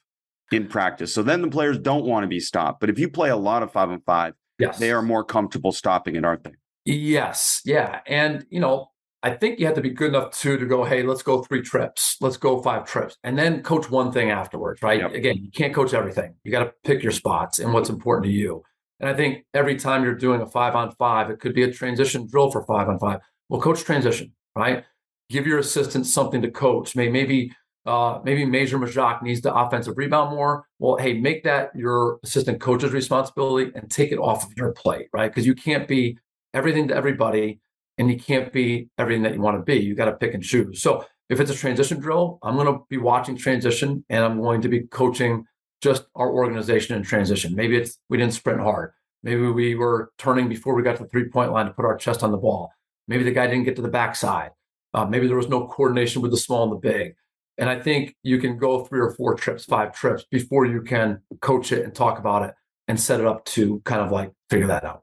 in practice. So then the players don't want to be stopped. But if you play a lot of five on five, yes. they are more comfortable stopping it, aren't they? Yes. Yeah. And, you know, I think you have to be good enough too to go, hey, let's go three trips, let's go five trips, and then coach one thing afterwards, right? Yep. Again, you can't coach everything. You got to pick your spots and what's important to you. And I think every time you're doing a five on five, it could be a transition drill for five on five. Well, coach transition, right? Give your assistant something to coach. Maybe maybe uh, maybe Major Majak needs the offensive rebound more. Well, hey, make that your assistant coach's responsibility and take it off of your plate, right? Because you can't be everything to everybody and you can't be everything that you want to be. You got to pick and choose. So if it's a transition drill, I'm going to be watching transition and I'm going to be coaching just our organization in transition. Maybe it's we didn't sprint hard. Maybe we were turning before we got to the three point line to put our chest on the ball. Maybe the guy didn't get to the backside. Uh, maybe there was no coordination with the small and the big. And I think you can go three or four trips, five trips before you can coach it and talk about it and set it up to kind of like figure that out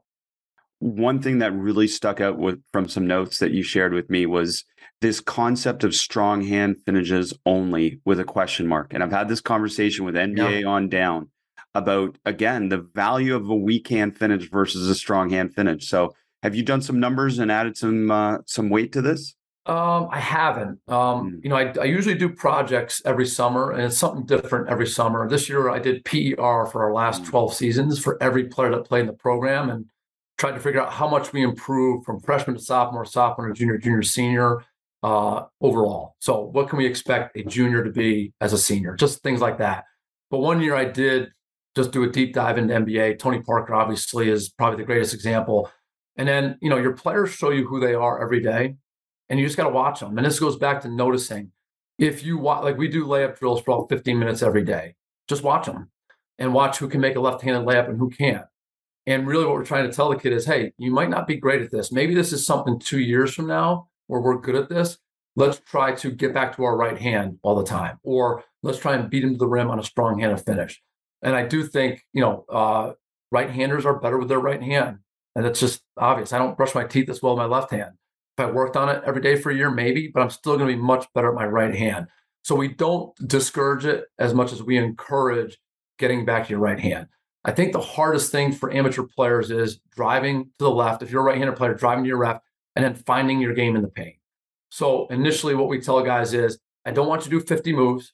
one thing that really stuck out with from some notes that you shared with me was this concept of strong hand finishes only with a question mark. And I've had this conversation with NBA yeah. on down about again the value of a weak hand finish versus a strong hand finish. So have you done some numbers and added some uh, some weight to this? Um, I haven't. Um, mm. You know, I, I, usually do projects every summer, and it's something different every summer. This year, I did PER for our last mm. 12 seasons for every player that played in the program, and tried to figure out how much we improved from freshman to sophomore, sophomore to junior, junior, senior uh, overall. So, what can we expect a junior to be as a senior? Just things like that. But one year I did just do a deep dive into NBA. Tony Parker, obviously, is probably the greatest example. And then, you know, your players show you who they are every day, and you just got to watch them. And this goes back to noticing. If you watch, like we do layup drills for all 15 minutes every day, just watch them and watch who can make a left handed layup and who can't. And really, what we're trying to tell the kid is, hey, you might not be great at this. Maybe this is something two years from now where we're good at this. Let's try to get back to our right hand all the time, or let's try and beat him to the rim on a strong hand of finish. And I do think, you know, uh, right handers are better with their right hand. And it's just obvious. I don't brush my teeth as well with my left hand. If I worked on it every day for a year, maybe, but I'm still going to be much better at my right hand. So we don't discourage it as much as we encourage getting back to your right hand. I think the hardest thing for amateur players is driving to the left. If you're a right-handed player, driving to your left and then finding your game in the paint. So initially, what we tell guys is, I don't want you to do 50 moves.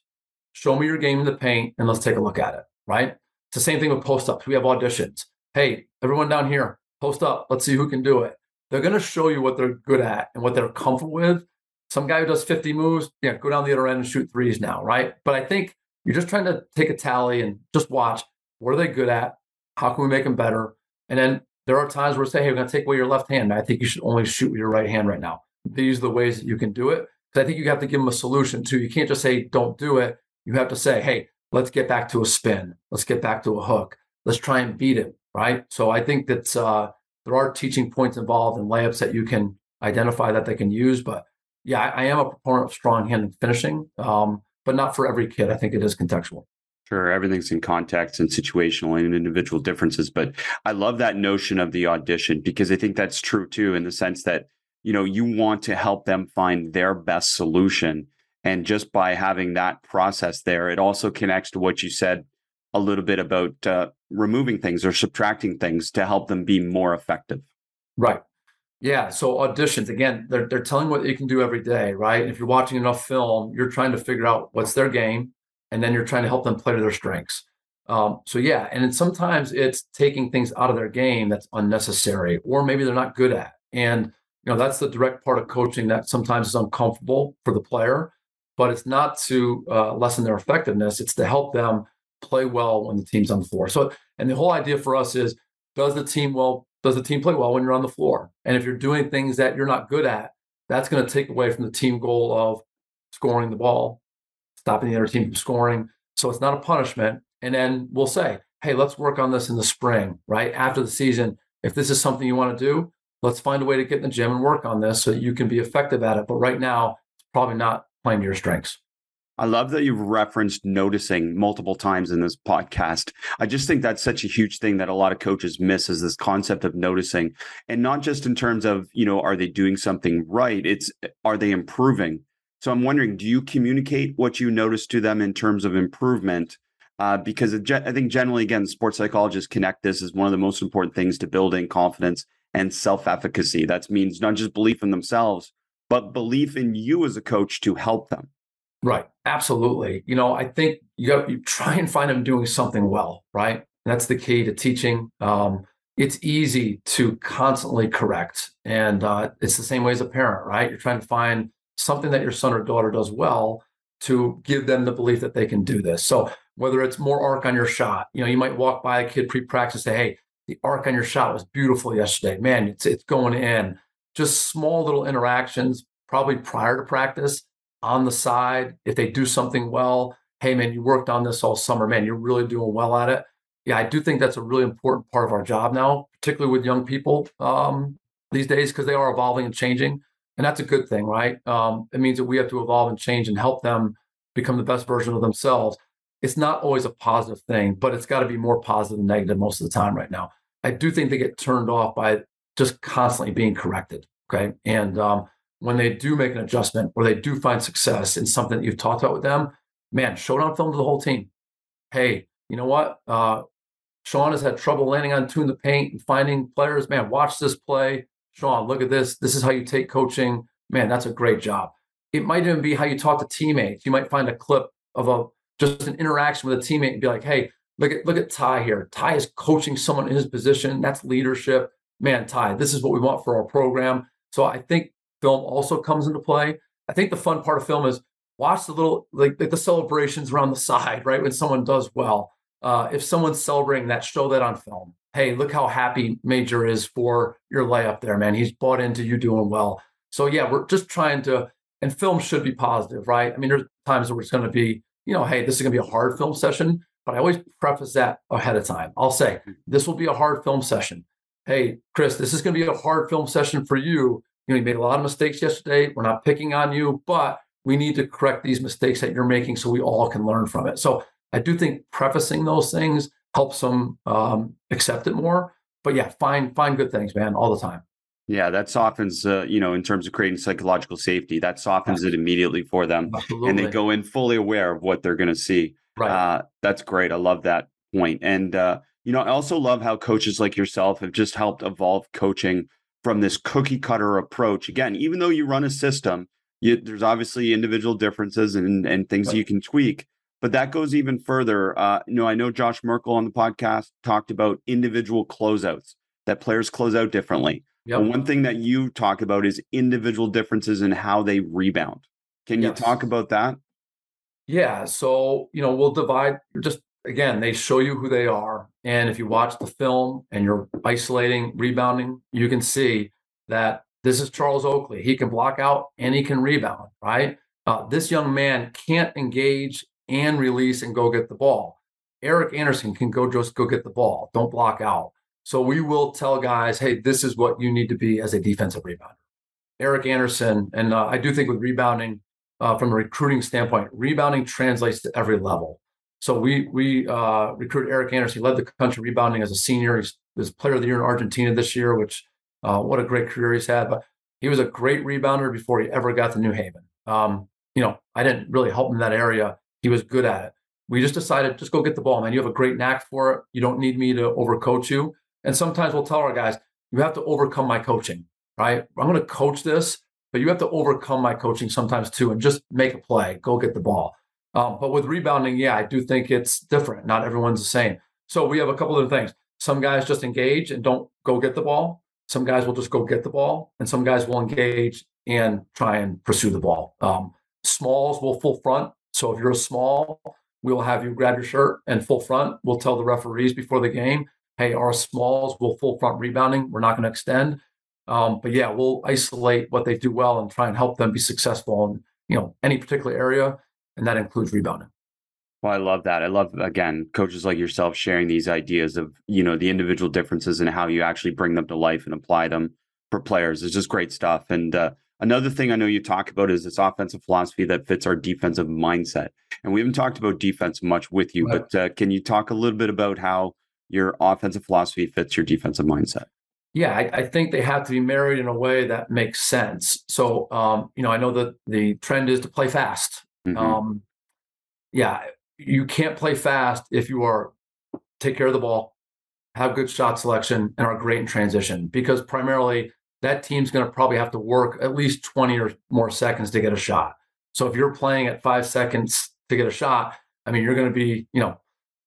Show me your game in the paint and let's take a look at it. Right? It's the same thing with post-ups. We have auditions. Hey, everyone down here, post up. Let's see who can do it. They're going to show you what they're good at and what they're comfortable with. Some guy who does 50 moves, yeah, go down the other end and shoot threes now, right? But I think you're just trying to take a tally and just watch what are they good at? How can we make them better? And then there are times where we say, hey, we're going to take away your left hand. I think you should only shoot with your right hand right now. These are the ways that you can do it. Because I think you have to give them a solution too. You can't just say, don't do it. You have to say, hey, let's get back to a spin. Let's get back to a hook. Let's try and beat it. Right. So I think that uh, there are teaching points involved in layups that you can identify that they can use. But yeah, I, I am a proponent of strong hand and finishing, um, but not for every kid. I think it is contextual. Sure, everything's in context and situational and individual differences. But I love that notion of the audition because I think that's true too, in the sense that, you know, you want to help them find their best solution. And just by having that process there, it also connects to what you said a little bit about uh, removing things or subtracting things to help them be more effective. Right. Yeah. So auditions, again, they're, they're telling what you can do every day, right? If you're watching enough film, you're trying to figure out what's their game and then you're trying to help them play to their strengths. Um, so yeah, and sometimes it's taking things out of their game that's unnecessary, or maybe they're not good at. And you know that's the direct part of coaching that sometimes is uncomfortable for the player, but it's not to uh, lessen their effectiveness. It's to help them play well when the team's on the floor. So, and the whole idea for us is, does the team well? Does the team play well when you're on the floor? And if you're doing things that you're not good at, that's going to take away from the team goal of scoring the ball stopping the other team from scoring. So it's not a punishment. And then we'll say, hey, let's work on this in the spring, right? After the season, if this is something you want to do, let's find a way to get in the gym and work on this so you can be effective at it. But right now, it's probably not playing to your strengths. I love that you've referenced noticing multiple times in this podcast. I just think that's such a huge thing that a lot of coaches miss is this concept of noticing and not just in terms of, you know, are they doing something right? It's are they improving? So I'm wondering, do you communicate what you notice to them in terms of improvement? Uh, because I think generally, again, sports psychologists connect this as one of the most important things to building confidence and self efficacy. That means not just belief in themselves, but belief in you as a coach to help them. Right. Absolutely. You know, I think you got you try and find them doing something well, right? That's the key to teaching. Um, it's easy to constantly correct, and uh, it's the same way as a parent, right? You're trying to find something that your son or daughter does well to give them the belief that they can do this. So whether it's more arc on your shot, you know, you might walk by a kid pre-practice and say, "Hey, the arc on your shot was beautiful yesterday, man. It's it's going in." Just small little interactions, probably prior to practice on the side. If they do something well, hey, man, you worked on this all summer, man, you're really doing well at it. Yeah, I do think that's a really important part of our job now, particularly with young people um, these days, because they are evolving and changing. And that's a good thing, right? Um, it means that we have to evolve and change and help them become the best version of themselves. It's not always a positive thing, but it's got to be more positive than negative most of the time right now. I do think they get turned off by just constantly being corrected. Okay. And um, when they do make an adjustment or they do find success in something that you've talked about with them, man, show it on film to the whole team. Hey, you know what? Uh, Sean has had trouble landing on tune the paint and finding players. Man, watch this play. Sean, look at this. This is how you take coaching. Man, that's a great job. It might even be how you talk to teammates. You might find a clip of a just an interaction with a teammate and be like, hey, look at look at Ty here. Ty is coaching someone in his position. That's leadership. Man, Ty, this is what we want for our program. So I think film also comes into play. I think the fun part of film is watch the little like, like the celebrations around the side, right? When someone does well. Uh, if someone's celebrating that, show that on film. Hey, look how happy Major is for your layup there, man. He's bought into you doing well. So yeah, we're just trying to, and film should be positive, right? I mean, there's times where it's going to be, you know, hey, this is going to be a hard film session, but I always preface that ahead of time. I'll say, mm-hmm. this will be a hard film session. Hey, Chris, this is going to be a hard film session for you you know, you made a lot of mistakes yesterday. We're not picking on you, but we need to correct these mistakes that you're making so we all can learn from it. So I do think prefacing those things helps them um, accept it more. But yeah, find find good things, man, all the time. Yeah, that softens, uh, you know, in terms of creating psychological safety, that softens it immediately for them, Absolutely. and they go in fully aware of what they're going to see. Right. Uh, that's great. I love that point. And uh, you know, I also love how coaches like yourself have just helped evolve coaching from this cookie cutter approach. Again, even though you run a system, you, there's obviously individual differences and, and things right. you can tweak. But that goes even further. Uh, you know, I know Josh Merkel on the podcast talked about individual closeouts that players close out differently. Yep. one thing that you talk about is individual differences in how they rebound. Can yes. you talk about that? Yeah. So, you know, we'll divide just again, they show you who they are. And if you watch the film and you're isolating, rebounding, you can see that this is Charles Oakley. He can block out and he can rebound, right? Uh, this young man can't engage and release and go get the ball. Eric Anderson can go just go get the ball. Don't block out. So we will tell guys, hey, this is what you need to be as a defensive rebounder. Eric Anderson, and uh, I do think with rebounding, uh, from a recruiting standpoint, rebounding translates to every level. So we we uh, recruited Eric Anderson. He led the country rebounding as a senior. He's was player of the year in Argentina this year, which uh, what a great career he's had. But he was a great rebounder before he ever got to New Haven. Um, you know, I didn't really help him in that area. He was good at it. We just decided, just go get the ball, man. You have a great knack for it. You don't need me to overcoach you. And sometimes we'll tell our guys, you have to overcome my coaching, right? I'm going to coach this, but you have to overcome my coaching sometimes too, and just make a play, go get the ball. Um, but with rebounding, yeah, I do think it's different. Not everyone's the same. So we have a couple of things. Some guys just engage and don't go get the ball. Some guys will just go get the ball, and some guys will engage and try and pursue the ball. Um, smalls will full front. So if you're a small, we'll have you grab your shirt and full front. We'll tell the referees before the game, hey, our smalls will full front rebounding. We're not going to extend. Um, but yeah, we'll isolate what they do well and try and help them be successful in you know any particular area and that includes rebounding. Well, I love that. I love again coaches like yourself sharing these ideas of you know the individual differences and how you actually bring them to life and apply them for players. It's just great stuff. And uh, another thing I know you talk about is this offensive philosophy that fits our defensive mindset. And we haven't talked about defense much with you, right. but uh, can you talk a little bit about how your offensive philosophy fits your defensive mindset? Yeah, I, I, think they have to be married in a way that makes sense. So, um, you know, I know that the trend is to play fast. Mm-hmm. Um, yeah, you can't play fast if you are take care of the ball, have good shot selection, and are great in transition. Because primarily that team's going to probably have to work at least 20 or more seconds to get a shot. So if you're playing at five seconds to get a shot, I mean, you're going to be, you know,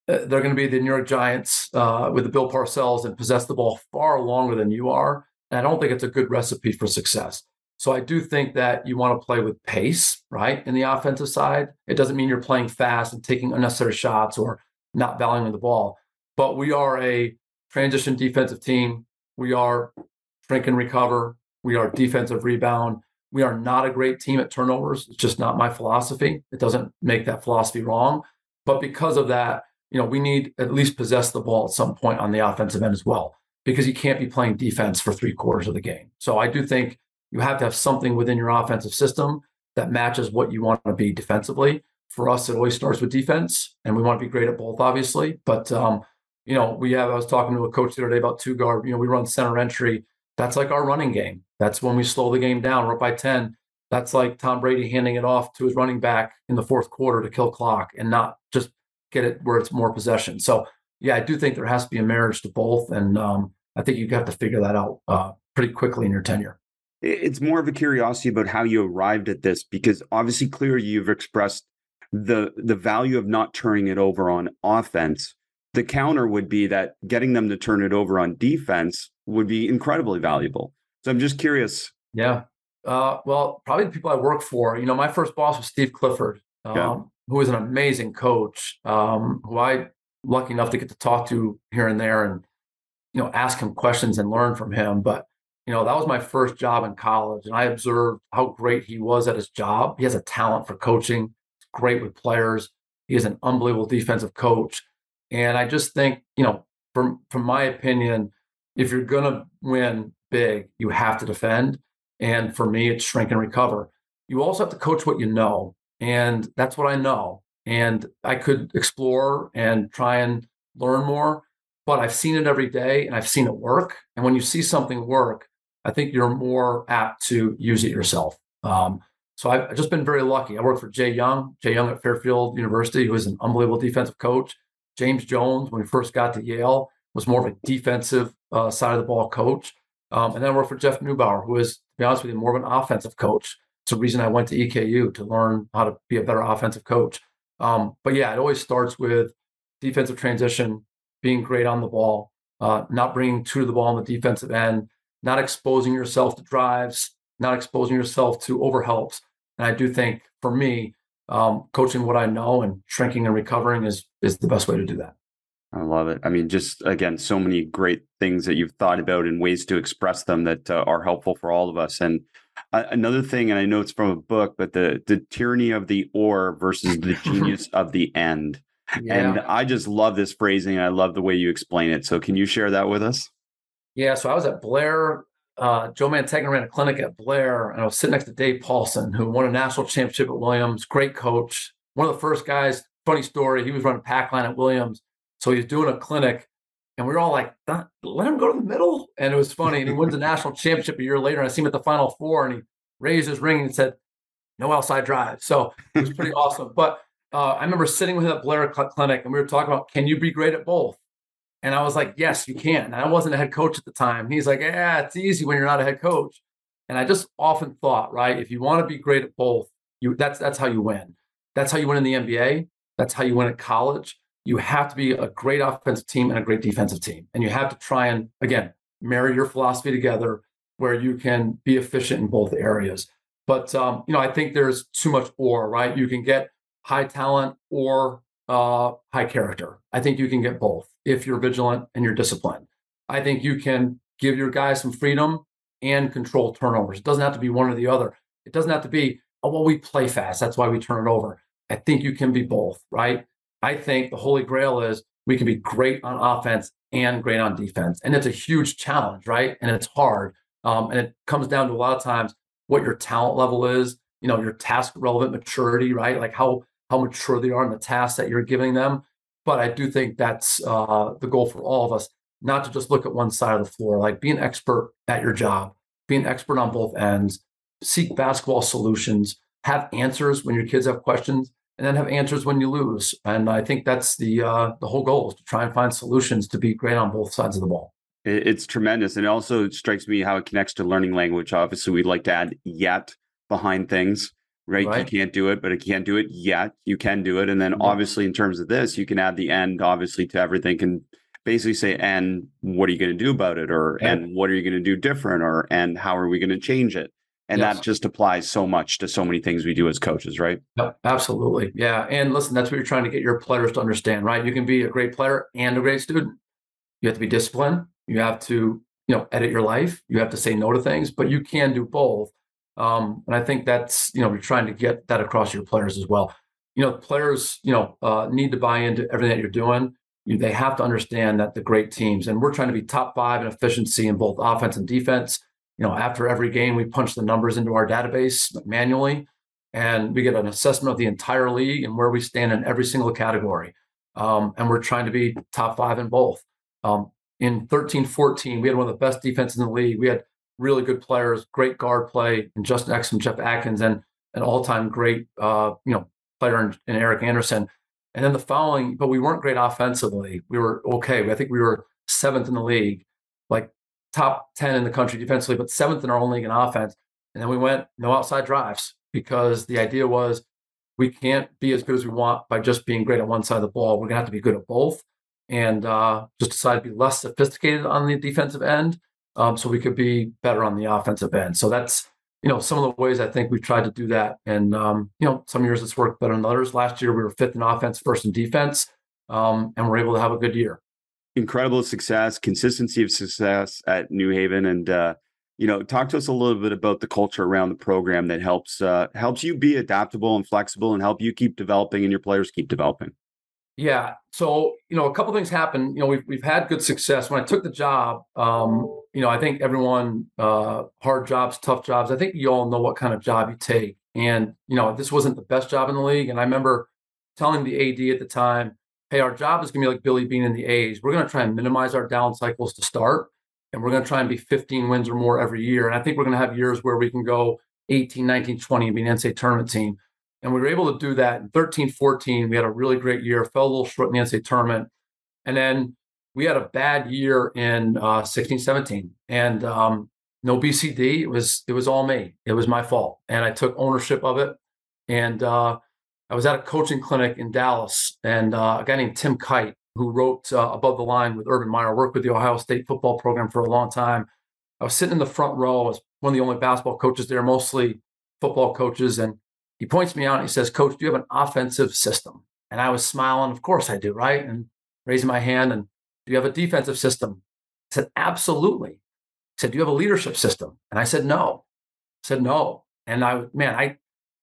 uh, they're going to be the New York Giants uh, with the Bill Parcells and possess the ball far longer than you are. And I don't think it's a good recipe for success. So I do think that you want to play with pace, right? In the offensive side, it doesn't mean you're playing fast and taking unnecessary shots or not valuing the ball. But we are a transition defensive team. We are shrink and recover. We are defensive rebound. We are not a great team at turnovers. It's just not my philosophy. It doesn't make that philosophy wrong. But because of that, you know, we need at least possess the ball at some point on the offensive end as well, because you can't be playing defense for three quarters of the game. So I do think you have to have something within your offensive system that matches what you want to be defensively. For us, it always starts with defense, and we want to be great at both, obviously. But um, you know, we have. I was talking to a coach the other day about two guard. You know, we run center entry. That's like our running game. That's when we slow the game down. We're up by ten. That's like Tom Brady handing it off to his running back in the fourth quarter to kill clock and not just get it where it's more possession. So yeah, I do think there has to be a marriage to both, and um, I think you have got to figure that out uh, pretty quickly in your tenure. It's more of a curiosity about how you arrived at this, because obviously, clearly you've expressed the the value of not turning it over on offense. The counter would be that getting them to turn it over on defense would be incredibly valuable. So I'm just curious. Yeah. Uh, well, probably the people I work for. You know, my first boss was Steve Clifford. Um, yeah who is an amazing coach, um, who I lucky enough to get to talk to here and there, and you know, ask him questions and learn from him. But you know, that was my first job in college, and I observed how great he was at his job. He has a talent for coaching. He's great with players. He is an unbelievable defensive coach, and I just think, you know, from from my opinion, if you're gonna win big, you have to defend. And for me, it's shrink and recover. You also have to coach what you know. And that's what I know. And I could explore and try and learn more, but I've seen it every day and I've seen it work. And when you see something work, I think you're more apt to use it yourself. Um, so I've just been very lucky. I worked for Jay Young, Jay Young at Fairfield University, who is an unbelievable defensive coach. James Jones, when he first got to Yale, was more of a defensive uh, side of the ball coach. Um, and then I worked for Jeff Neubauer, who is, to be honest with you, more of an offensive coach. It's the reason I went to EKU to learn how to be a better offensive coach. Um, but yeah, it always starts with defensive transition, being great on the ball, uh, not bringing two to the ball on the defensive end, not exposing yourself to drives, not exposing yourself to overhelps. And I do think for me, um, coaching what I know and shrinking and recovering is is the best way to do that. I love it. I mean, just again, so many great things that you've thought about and ways to express them that uh, are helpful for all of us. And another thing, and I know it's from a book, but the the tyranny of the or versus the <laughs> genius of the end. Yeah. And I just love this phrasing. I love the way you explain it. So, can you share that with us? Yeah. So I was at Blair. Uh, Joe Mantegna ran a clinic at Blair, and I was sitting next to Dave Paulsen, who won a national championship at Williams. Great coach. One of the first guys. Funny story. He was running pack line at Williams, so he was doing a clinic, and we were all like, let him go to the middle. And it was funny. And he wins a national championship a year later. And I see him at the final four and he raised his ring and said, no outside drive. So it was pretty <laughs> awesome. But uh, I remember sitting with him at Blair Clinic and we were talking about, can you be great at both? And I was like, yes, you can. And I wasn't a head coach at the time. He's like, yeah, it's easy when you're not a head coach. And I just often thought, right, if you want to be great at both, you that's that's how you win. That's how you win in the NBA. That's how you win at college you have to be a great offensive team and a great defensive team. And you have to try and, again, marry your philosophy together where you can be efficient in both areas. But, um, you know, I think there's too much or, right? You can get high talent or uh, high character. I think you can get both if you're vigilant and you're disciplined. I think you can give your guys some freedom and control turnovers. It doesn't have to be one or the other. It doesn't have to be, oh, well, we play fast. That's why we turn it over. I think you can be both, right? I think the holy grail is we can be great on offense and great on defense. And it's a huge challenge, right? And it's hard. Um, and it comes down to a lot of times what your talent level is, you know, your task relevant maturity, right? Like how how mature they are in the tasks that you're giving them. But I do think that's uh, the goal for all of us, not to just look at one side of the floor. Like be an expert at your job, be an expert on both ends, seek basketball solutions, have answers when your kids have questions, and then have answers when you lose. And I think that's the uh, the whole goal is to try and find solutions to be great on both sides of the ball. It's tremendous, and it also strikes me how it connects to learning language. Obviously, we'd like to add yet behind things, right? right? You can't do it, but it can't do it yet. You can do it, and then mm-hmm. obviously, in terms of this, you can add the end, obviously, to everything. and basically say, "And what are you going to do about it?" or "And what are you going to do different?" or "And how are we going to change it?" And yes. that just applies so much to so many things we do as coaches, right? Yep, absolutely. Yeah. And listen, that's what you're trying to get your players to understand, right? You can be a great player and a great student. You have to be disciplined. You have to, you know, edit your life. You have to say no to things, but you can do both. Um, and I think that's, you know, you're trying to get that across your players as well. You know, players, you know, uh, need to buy into everything that you're doing. You, they have to understand that the great teams, and we're trying to be top five in efficiency in both offense and defense you know, after every game, we punch the numbers into our database manually, and we get an assessment of the entire league and where we stand in every single category. Um, and we're trying to be top five in both. Um, in 13 14, we had one of the best defenses in the league. We had really good players, great guard play, and Justin Exum, Jeff Atkins, and an all time great, uh, you know, player in, in Eric Anderson. And then the following, but we weren't great offensively. We were okay. I think we were seventh in the league. Like top 10 in the country defensively, but seventh in our own league in offense. And then we went no outside drives because the idea was we can't be as good as we want by just being great on one side of the ball. We're going to have to be good at both. And uh, just decide to be less sophisticated on the defensive end um, so we could be better on the offensive end. So that's, you know, some of the ways I think we've tried to do that. And, um, you know, some years it's worked better than others. Last year we were fifth in offense, first in defense, um, and we're able to have a good year incredible success, consistency of success at New Haven, and uh, you know, talk to us a little bit about the culture around the program that helps uh, helps you be adaptable and flexible, and help you keep developing and your players keep developing. Yeah. So you know, a couple things happened. You know, we've we've had good success. When I took the job, um, you know, I think everyone uh, hard jobs, tough jobs. I think you all know what kind of job you take, and you know, this wasn't the best job in the league. And I remember telling the AD at the time, hey, our job is going to be like Billy Beane in the A's. We're going to try and minimize our down cycles to start, and we're going to try and be 15 wins or more every year. And I think we're going to have years where we can go 18, 19, 20 and be an NCAA tournament team. And we were able to do that in 13, 14. We had a really great year, fell a little short in the NCAA tournament. And then we had a bad year in uh, 16, 17. And um, no BCD. It was it was all me. It was my fault. And I took ownership of it. And uh, I was at a coaching clinic in Dallas, and uh, a guy named Tim Kight, who wrote uh, Above the Line with Urban Meyer, worked with the Ohio State football program for a long time. I was sitting in the front row. I was one of the only basketball coaches there, mostly football coaches. And he points me out and he says, Coach, do you have an offensive system? And I was smiling. Of course I do, right? And raising my hand. And do you have a defensive system? I said, Absolutely. He said, Do you have a leadership system? And I said, No. I said, No. And I, man, I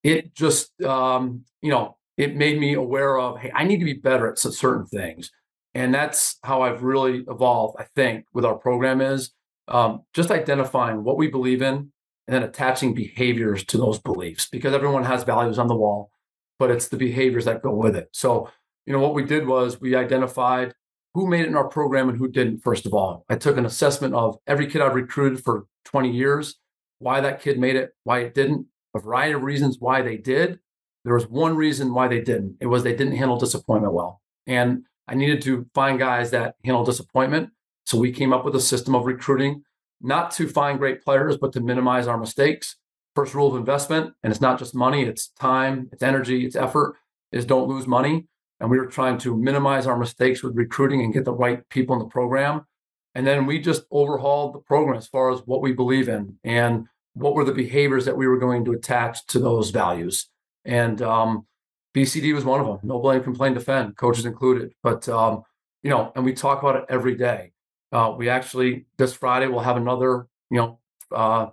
it just um, you know it made me aware of hey i need to be better at certain things and that's how i've really evolved i think with our program is um, just identifying what we believe in and then attaching behaviors to those beliefs because everyone has values on the wall but it's the behaviors that go with it so you know what we did was we identified who made it in our program and who didn't first of all i took an assessment of every kid i've recruited for 20 years why that kid made it why it didn't a variety of reasons why they did. There was one reason why they didn't. It was they didn't handle disappointment well. And I needed to find guys that handle disappointment. So we came up with a system of recruiting, not to find great players, but to minimize our mistakes. First rule of investment, and it's not just money, it's time, it's energy, it's effort, is don't lose money. And we were trying to minimize our mistakes with recruiting and get the right people in the program. And then we just overhauled the program as far as what we believe in. And what were the behaviors that we were going to attach to those values. And um, BCD was one of them. No blame, complain, defend, coaches included. But um, you know, and we talk about it every day. Uh, we actually this Friday we'll have another you know uh,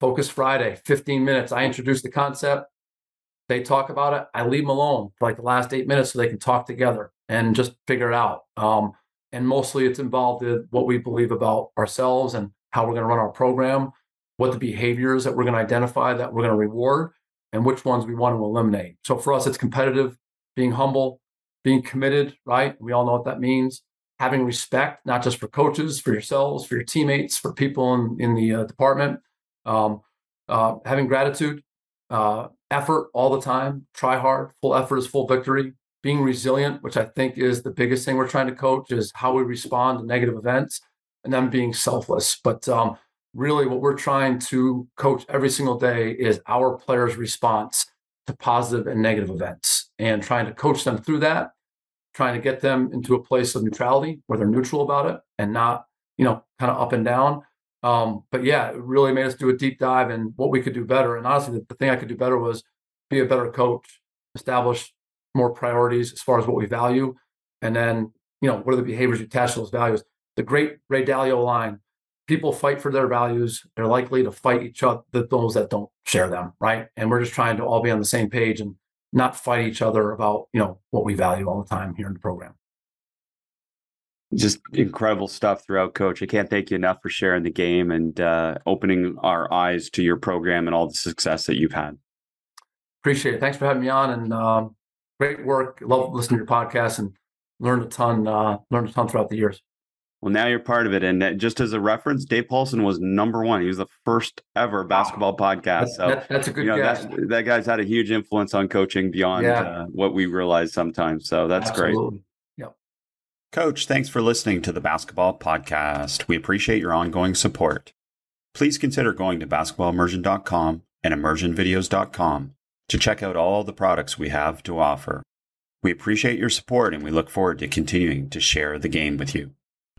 focus Friday, 15 minutes. I introduce the concept. They talk about it. I leave them alone for like the last eight minutes so they can talk together and just figure it out. Um, and mostly it's involved in what we believe about ourselves and how we're going to run our program what the behaviors that we're going to identify that we're going to reward and which ones we want to eliminate. So for us, it's competitive, being humble, being committed, right? We all know what that means. Having respect, not just for coaches, for yourselves, for your teammates, for people in, in the uh, department. Um, uh, having gratitude, uh, effort all the time, try hard, full effort is full victory. Being resilient, which I think is the biggest thing we're trying to coach, is how we respond to negative events, and then being selfless. But um, really, what we're trying to coach every single day is our players' response to positive and negative events, and trying to coach them through that, trying to get them into a place of neutrality where they're neutral about it and not, you know, kind of up and down um, but yeah, it really made us do a deep dive in what we could do better. And honestly, the, the thing I could do better was be a better coach, establish more priorities as far as what we value, and then you know what are the behaviors you attach to those values. The great Ray Dalio line: people fight for their values. They're likely to fight each other, those that don't share them, right? And we're just trying to all be on the same page and not fight each other about you know what we value all the time here in the program just incredible stuff throughout, Coach. I can't thank you enough for sharing the game and uh, opening our eyes to your program and all the success that you've had. Appreciate it. Thanks for having me on, and um, great work. Love listening to your podcast and learned a ton. Uh, learned a ton throughout the years. Well, now you're part of it, and just as a reference, Dave Paulsen was number one. He was the first ever basketball wow. podcast. So that, that's a good you know, guess. That, that, guy's had a huge influence on coaching beyond yeah. uh, what we realize sometimes. So that's Absolutely. great. Coach, thanks for listening to the Basketball Podcast. We appreciate your ongoing support. Please consider going to basketballimmersion.com and immersionvideos.com to check out all the products we have to offer. We appreciate your support and we look forward to continuing to share the game with you.